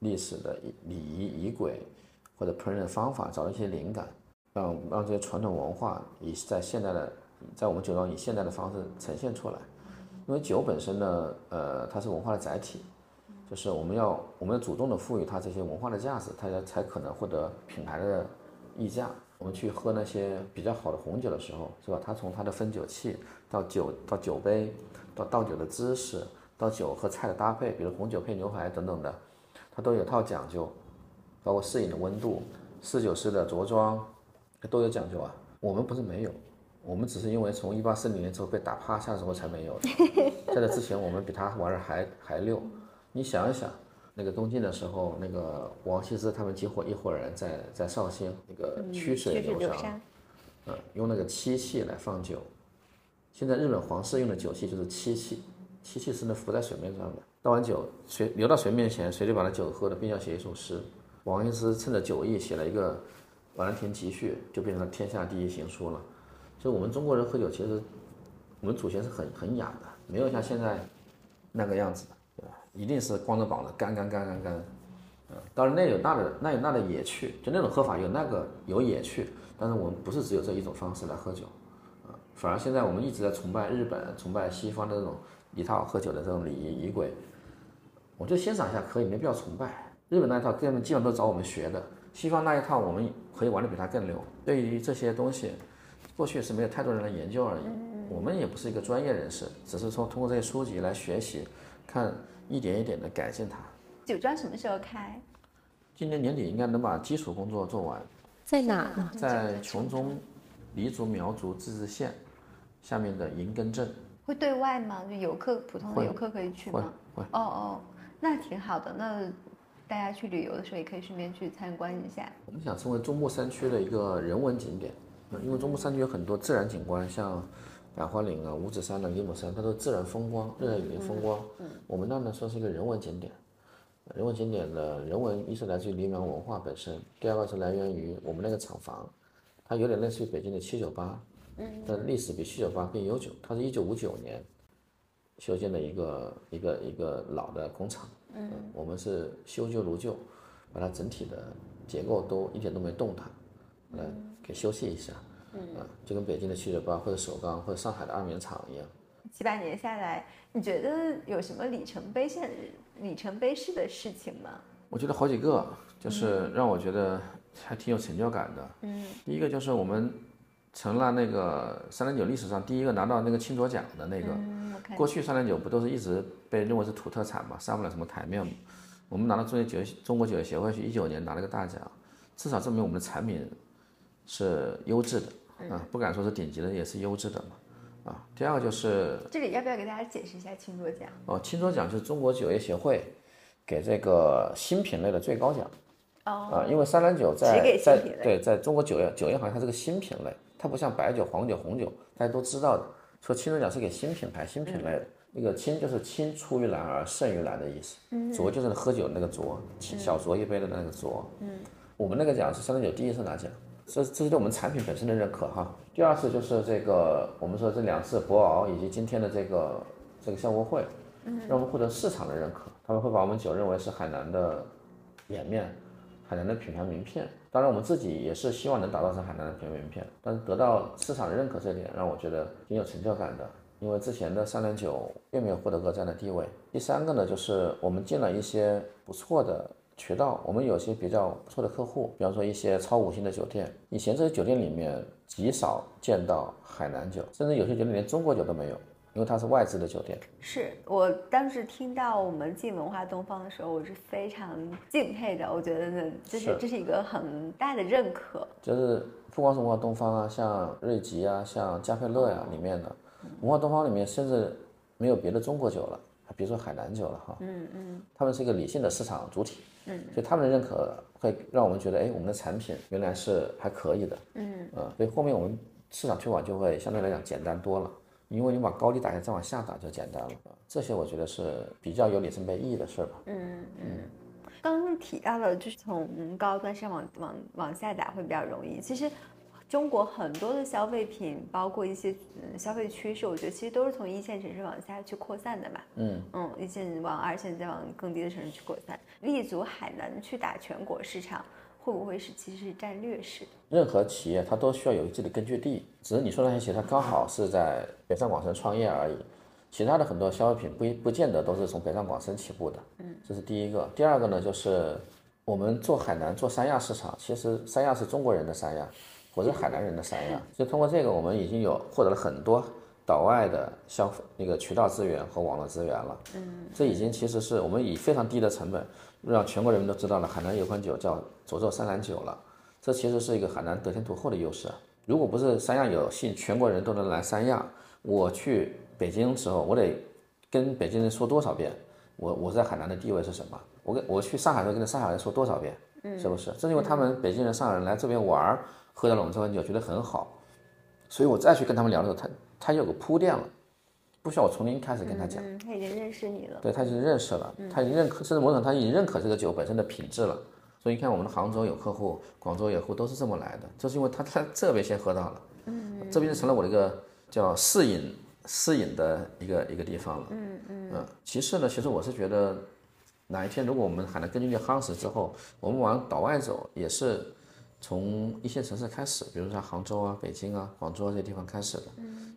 历史的礼仪仪轨或者烹饪方法，找到一些灵感，让让这些传统文化以在现代的，在我们酒庄以现代的方式呈现出来。因为酒本身呢，呃，它是文化的载体，就是我们要我们要主动的赋予它这些文化的价值，它才才可能获得品牌的溢价。我们去喝那些比较好的红酒的时候，是吧？它从它的分酒器到酒到酒杯，到倒酒的姿势，到酒和菜的搭配，比如红酒配牛排等等的，它都有套讲究，包括适饮的温度、侍酒师的着装，它都有讲究啊。我们不是没有，我们只是因为从一八四零年之后被打趴下之后才没有的。在这之前，我们比他玩的还还溜。你想一想，那个东晋的时候，那个王羲之他们几伙一伙人在在绍兴那个曲水流觞，嗯，用那个漆器来放酒。现在日本皇室用的酒器就是漆器，漆器是能浮在水面上的，倒完酒水流到水面前，谁就把那酒喝了，并要写一首诗。王羲之趁着酒意写了一个《瓦兰亭集序》，就变成了天下第一行书了。就，我们中国人喝酒，其实我们祖先是很很雅的，没有像现在那个样子的，对吧？一定是光着膀子干干干干干。嗯，当然那有那的那有那的野趣，就那种喝法有那个有野趣，但是我们不是只有这一种方式来喝酒，啊，反而现在我们一直在崇拜日本、崇拜西方的这种一套喝酒的这种礼仪仪轨，我就欣赏一下可以，没必要崇拜。日本那一套根本基本都是找我们学的，西方那一套我们可以玩的比他更溜。对于这些东西，过去是没有太多人来研究而已，我们也不是一个专业人士，只是说通过这些书籍来学习，看一点一点的改进它。酒庄什么时候开？今年年底应该能把基础工作做完，在哪呢？在琼中黎族苗族自治县下面的银根镇，会对外吗？就游客普通的游客可以去吗？会。哦哦，那挺好的。那大家去旅游的时候也可以顺便去参观一下。我们想成为中部山区的一个人文景点，呃因为中部山区有很多自然景观，像百花岭啊、五指山啊、李母山，它都是自然风光、热带雨林风光。我们那呢算是一个人文景点，人文景点的人文一是来自于黎明文化本身，第二个是来源于我们那个厂房，它有点类似于北京的七九八，但历史比七九八更悠久，它是一九五九年修建的一个一个一个老的工厂，嗯，我们是修旧如旧，把它整体的结构都一点都没动它，来给休息一下，嗯，啊，就跟北京的七九八或者首钢或者上海的二棉厂一样。七八年下来，你觉得有什么里程碑现里程碑式的事情吗？我觉得好几个，就是让我觉得还挺有成就感的。嗯，第一个就是我们成了那个三零九历史上第一个拿到那个青卓奖的那个。过去三零九不都是一直被认为是土特产嘛，上不了什么台面。我们拿到中国酒业中国酒业协会去一九年拿了个大奖，至少证明我们的产品是优质的啊，不敢说是顶级的，也是优质的嘛。啊，第二个就是这里要不要给大家解释一下青卓奖？哦，青卓奖就是中国酒业协会给这个新品类的最高奖。哦，啊，因为三蓝酒在在对，在中国酒业酒业行业它是个新品类，它不像白酒、黄酒、红酒，大家都知道的。说青春奖是给新品牌、新品类的，那个青就是青出于蓝而胜于蓝的意思，浊就是喝酒那个浊，小酌一杯的那个浊。嗯，我们那个奖是三蓝酒第一次拿奖，这这是对我们产品本身的认可哈。第二次就是这个我们说这两次博鳌以及今天的这个这个校博会，让我们获得市场的认可，他们会把我们酒认为是海南的脸面。海南的品牌名片，当然我们自己也是希望能打造成海南的品牌名片，但是得到市场的认可这点让我觉得挺有成就感的，因为之前的三零九并没有获得过这样的地位。第三个呢，就是我们进了一些不错的渠道，我们有些比较不错的客户，比方说一些超五星的酒店，以前这些酒店里面极少见到海南酒，甚至有些酒店连中国酒都没有，因为它是外资的酒店。是我当时听到我们进文化东方的时候，我是非常敬佩的。我觉得呢，这是是这是一个很大的认可。就是不光是文化东方啊，像瑞吉啊，像加菲乐呀、里面的文化东方里面，甚至没有别的中国酒了，还别说海南酒了哈。嗯嗯，他们是一个理性的市场主体，嗯，所以他们的认可会让我们觉得，哎，我们的产品原来是还可以的，嗯，呃，所以后面我们市场推广就会相对来讲简单多了。因为你把高低打下再往下打就简单了，这些我觉得是比较有里程碑意义的事儿吧。嗯嗯刚刚提到了，就是从高端上往往往下打会比较容易。其实，中国很多的消费品，包括一些嗯消费趋势，我觉得其实都是从一线城市往下去扩散的嘛。嗯嗯，一线往二线，再往更低的城市去扩散。立足海南去打全国市场，会不会是其实是占劣势？任何企业它都需要有自己的根据地，只是你说那些企业它刚好是在北上广深创业而已。其他的很多消费品不一不见得都是从北上广深起步的，嗯，这是第一个。第二个呢，就是我们做海南做三亚市场，其实三亚是中国人的三亚，我是海南人的三亚。所以通过这个，我们已经有获得了很多岛外的消费那个渠道资源和网络资源了，嗯，这已经其实是我们以非常低的成本，让全国人民都知道了海南有款酒叫佐州三兰酒了。这其实是一个海南得天独厚的优势。如果不是三亚有幸全国人都能来三亚，我去北京的时候，我得跟北京人说多少遍，我我在海南的地位是什么？我跟我去上海的时候跟上海人说多少遍，是不是？正是因为他们北京人、上海人来这边玩儿，喝到了我们这款酒，觉得很好，所以我再去跟他们聊的时候，他他有个铺垫了，不需要我从零开始跟他讲。嗯，他已经认识你了。对他已经认识了，他已经认可，甚至某种他已经认可这个酒本身的品质了。所以你看，我们的杭州有客户，广州有客户都是这么来的，就是因为他在这边先喝到了，嗯，这边就成了我的一个叫试饮试饮的一个一个地方了，嗯嗯。其次呢，其实我是觉得，哪一天如果我们海南根据地夯实之后，我们往岛外走，也是从一线城市开始，比如说像杭州啊、北京啊、广州啊这些地方开始的，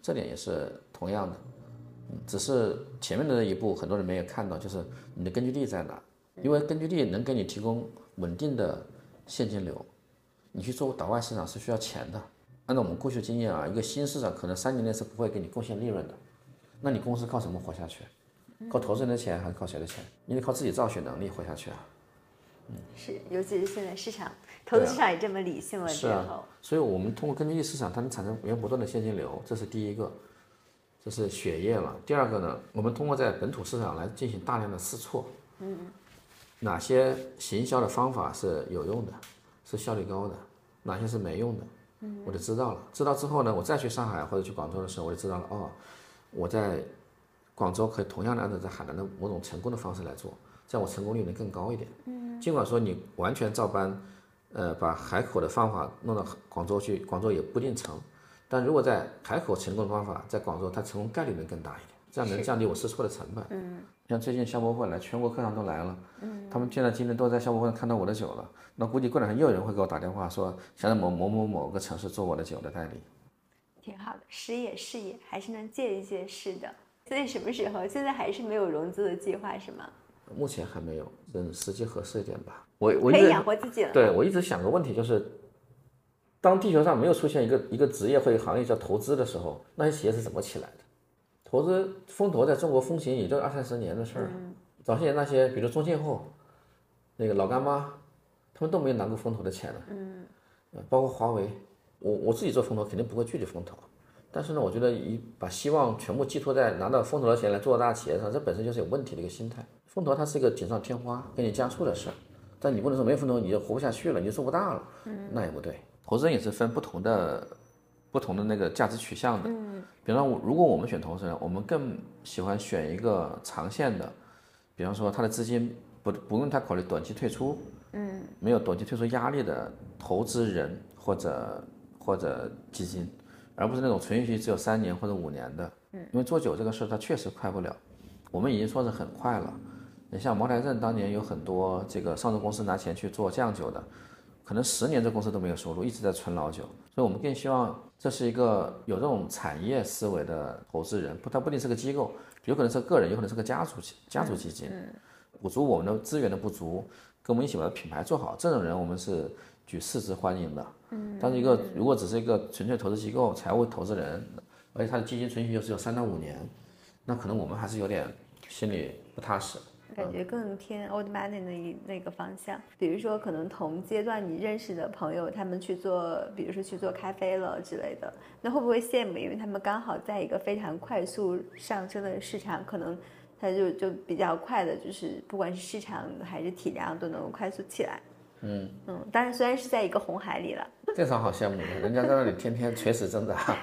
这点也是同样的。只是前面的那一步很多人没有看到，就是你的根据地在哪，因为根据地能给你提供稳定的现金流，你去做岛外市场是需要钱的。按照我们过去的经验啊，一个新市场可能三年内是不会给你贡献利润的，那你公司靠什么活下去？靠投资人的钱还是靠谁的钱？你得靠自己造血能力活下去啊！嗯是，尤其是现在市场投资市场也这么理性了之是啊，所以我们通过根据市场，它能产生源源不断的现金流，这是第一个，这是血液了。第二个呢，我们通过在本土市场来进行大量的试错，嗯，哪些行销的方法是有用的，是效率高的，哪些是没用的，嗯我就知道了。知道之后呢，我再去上海或者去广州的时候，我就知道了。哦，我在广州可以同样的按照在海南的某种成功的方式来做，这样我成功率能更高一点。嗯，尽管说你完全照搬，呃，把海口的方法弄到广州去，广州也不一定成。但如果在海口成功的方法，在广州它成功概率能更大一点，这样能降低我试错的成本。嗯，像最近消博会来，全国客商都来了，嗯，他们现在今天都在消博会上看到我的酒了，那估计过两天又有人会给我打电话说，想在某某某某个城市做我的酒的代理。挺好的，时也是也，还是能借一借势的。所以什么时候？现在还是没有融资的计划是吗？目前还没有，等时机合适一点吧。我我可以养活自己了。对，我一直想个问题就是。当地球上没有出现一个一个职业或者行业叫投资的时候，那些企业是怎么起来的？投资风投在中国风行也就二三十年的事儿。早些年那些，比如中信后，那个老干妈，他们都没有拿过风投的钱了。嗯，包括华为，我我自己做风投肯定不会拒绝风投，但是呢，我觉得一把希望全部寄托在拿到风投的钱来做大企业上，这本身就是有问题的一个心态。风投它是一个锦上添花，给你加速的事儿，但你不能说没有风投你就活不下去了，你就做不大了。嗯，那也不对。投资人也是分不同的、不同的那个价值取向的。嗯，比方说，如果我们选投资人，我们更喜欢选一个长线的，比方说他的资金不不用太考虑短期退出，嗯，没有短期退出压力的投资人或者或者基金，而不是那种存续期只有三年或者五年的。嗯，因为做酒这个事儿它确实快不了，我们已经说是很快了。你像茅台镇当年有很多这个上市公司拿钱去做酱酒的。可能十年这公司都没有收入，一直在存老酒，所以我们更希望这是一个有这种产业思维的投资人，不，他不一定是个机构，有可能是个人，有可能是个家族家族基金，补足我们的资源的不足，跟我们一起把品牌做好，这种人我们是举四肢欢迎的。嗯，但是一个如果只是一个纯粹投资机构、财务投资人，而且他的基金存续又只有三到五年，那可能我们还是有点心里不踏实。感觉更偏 old money 那一那个方向，比如说可能同阶段你认识的朋友，他们去做，比如说去做咖啡了之类的，那会不会羡慕？因为他们刚好在一个非常快速上升的市场，可能他就就比较快的，就是不管是市场还是体量都能够快速起来。嗯嗯，当然虽然是在一个红海里了，这场好羡慕的，人家在那里天天垂死挣扎。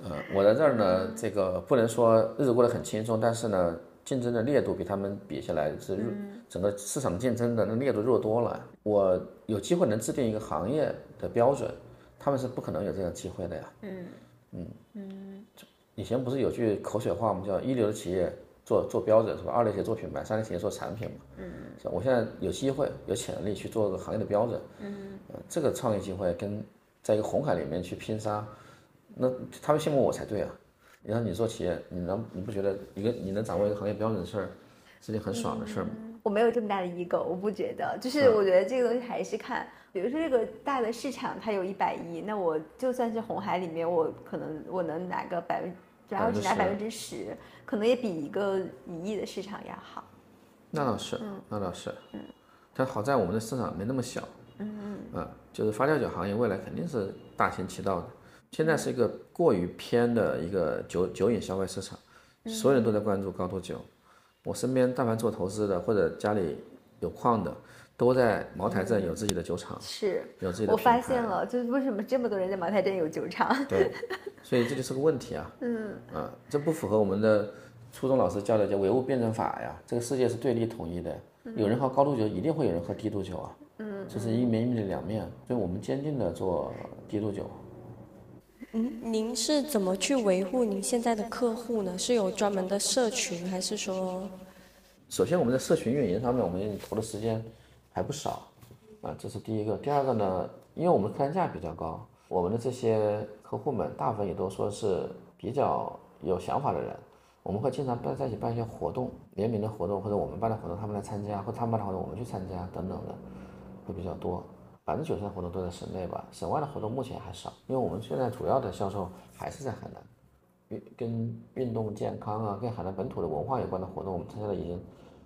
嗯，我在这儿呢，这个不能说日子过得很轻松，但是呢。竞争的烈度比他们比下来是整个市场竞争的那烈度弱多了。我有机会能制定一个行业的标准，他们是不可能有这样机会的呀。嗯嗯嗯。以前不是有句口水话吗？叫一流的企业做做标准是吧？二类企业做品牌，三类企业做产品嘛。嗯。是吧？我现在有机会有潜力去做个行业的标准。嗯。这个创业机会跟在一个红海里面去拼杀，那他们羡慕我才对啊。你看，你做企业，你能你不觉得一个你能掌握一个行业标准的事儿，是件很爽的事儿吗？我没有这么大的 ego，我不觉得。就是我觉得这个东西还是看，比如说这个大的市场它有一百亿，那我就算是红海里面，我可能我能拿个百分，只要只拿百分之十，可能也比一个一亿的市场要好。那倒是，那倒是。嗯。但好在我们的市场没那么小。嗯嗯。嗯，就是发酵酒行业未来肯定是大行其道的。现在是一个过于偏的一个酒酒饮消费市场，所有人都在关注高度酒。我身边但凡做投资的或者家里有矿的，都在茅台镇有自己的酒厂，是有自己的。我发现了，就是为什么这么多人在茅台镇有酒厂？对，所以这就是个问题啊。嗯啊，这不符合我们的初中老师教的叫唯物辩证法呀。这个世界是对立统一的，有人喝高度酒，一定会有人喝低度酒啊。嗯，这是一面一面的两面，所以我们坚定的做低度酒。嗯，您是怎么去维护您现在的客户呢？是有专门的社群，还是说？首先，我们在社群运营上面，我们投的时间还不少，啊，这是第一个。第二个呢，因为我们客单价比较高，我们的这些客户们大部分也都说是比较有想法的人，我们会经常办在一起办一些活动，联名的活动，或者我们办的活动他们来参加，或他们办的活动我们去参加等等的，会比较多。百分之九十的活动都在省内吧，省外的活动目前还少，因为我们现在主要的销售还是在海南，运跟运动健康啊，跟海南本土的文化有关的活动，我们参加的已经，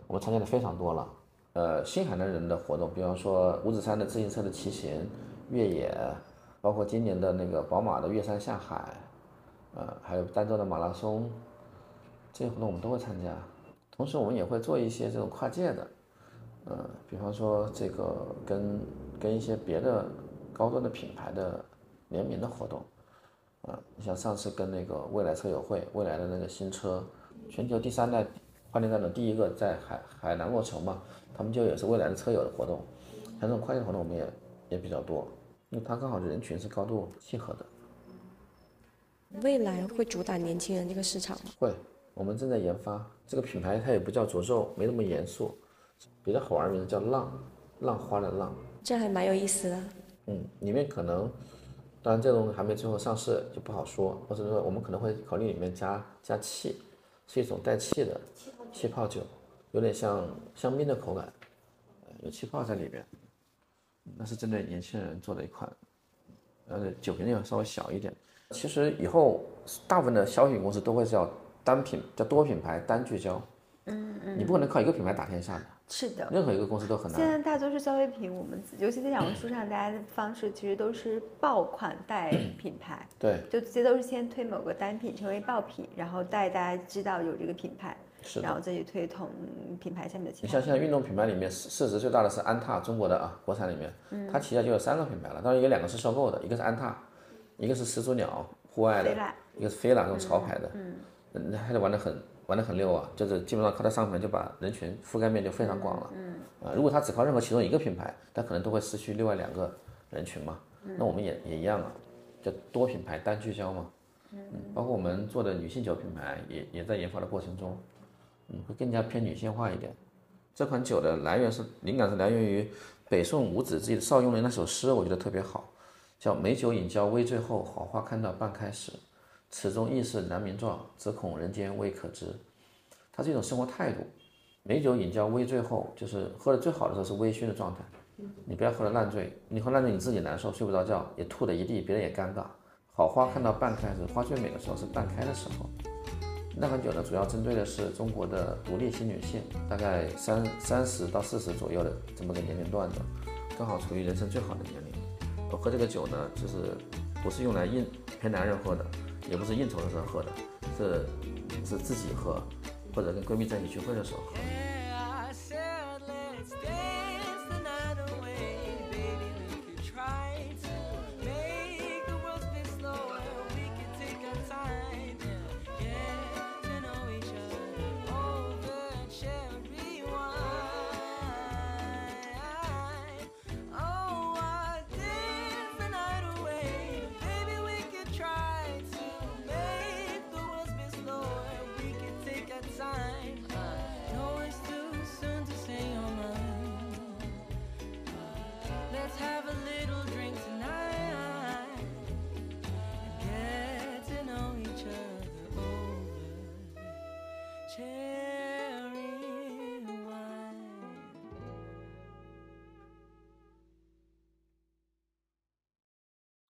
我们参加的非常多了。呃，新海南人的活动，比方说五指山的自行车的骑行、越野，包括今年的那个宝马的越山下海，呃，还有儋州的马拉松，这些活动我们都会参加。同时，我们也会做一些这种跨界的。呃，比方说这个跟跟一些别的高端的品牌的联名的活动，啊，你像上次跟那个未来车友会，未来的那个新车，全球第三代换电站的第一个在海海南落成嘛，他们就也是未来的车友的活动，像这种跨界活动我们也也比较多，因为它刚好人群是高度契合的。未来会主打年轻人这个市场吗？会，我们正在研发这个品牌，它也不叫诅咒，没那么严肃，比较好玩的名字叫浪，浪花的浪。这还蛮有意思的。嗯，里面可能，当然这种还没最后上市就不好说，或者说我们可能会考虑里面加加气，是一种带气的气泡酒，有点像香槟的口感，呃有气泡在里边。那是针对年轻人做的一款，呃，酒瓶要稍微小一点。其实以后大部分的消费品公司都会叫单品，叫多品牌单聚焦。嗯嗯。你不可能靠一个品牌打天下的，是的。任何一个公司都很难现。在大多数消费品，我们尤其在小红书上，大家的方式其实都是爆款带品牌，对，就直接都是先推某个单品成为爆品，然后带大家知道有这个品牌，是的。然后再去推同品牌下面的其他你像现在运动品牌里面市市值最大的是安踏，中国的啊，国产里面，它旗下就有三个品牌了，当然有两个是收购的，一个是安踏，一个是始祖鸟户外的，一个是飞拉这种潮牌的，嗯，那还得玩得很玩得很溜啊，就是基本上靠它上面就把人群覆盖面就非常广了，嗯，啊，如果它只靠任何其中一个品牌，它可能都会失去另外两个人群嘛，那我们也也一样啊，就多品牌单聚焦嘛，嗯，包括我们做的女性酒品牌也也在研发的过程中，嗯，会更加偏女性化一点。这款酒的来源是灵感是来源于北宋五子胥邵雍的那首诗，我觉得特别好，叫“美酒饮交微醉后，好花看到半开时，此中意是难名状，只恐人间未可知。”它是一种生活态度。美酒饮交微醉后，就是喝的最好的时候是微醺的状态，你不要喝的烂醉，你喝烂醉你自己难受，睡不着觉，也吐的一地，别人也尴尬。好花看到半开时，花最美的时候是半开的时候。那款酒呢，主要针对的是中国的独立新女性，大概三三十到四十左右的这么个年龄段的，刚好处于人生最好的年龄。我喝这个酒呢，就是不是用来应陪男人喝的，也不是应酬的时候喝的，是是自己喝，或者跟闺蜜在一起聚会的时候喝。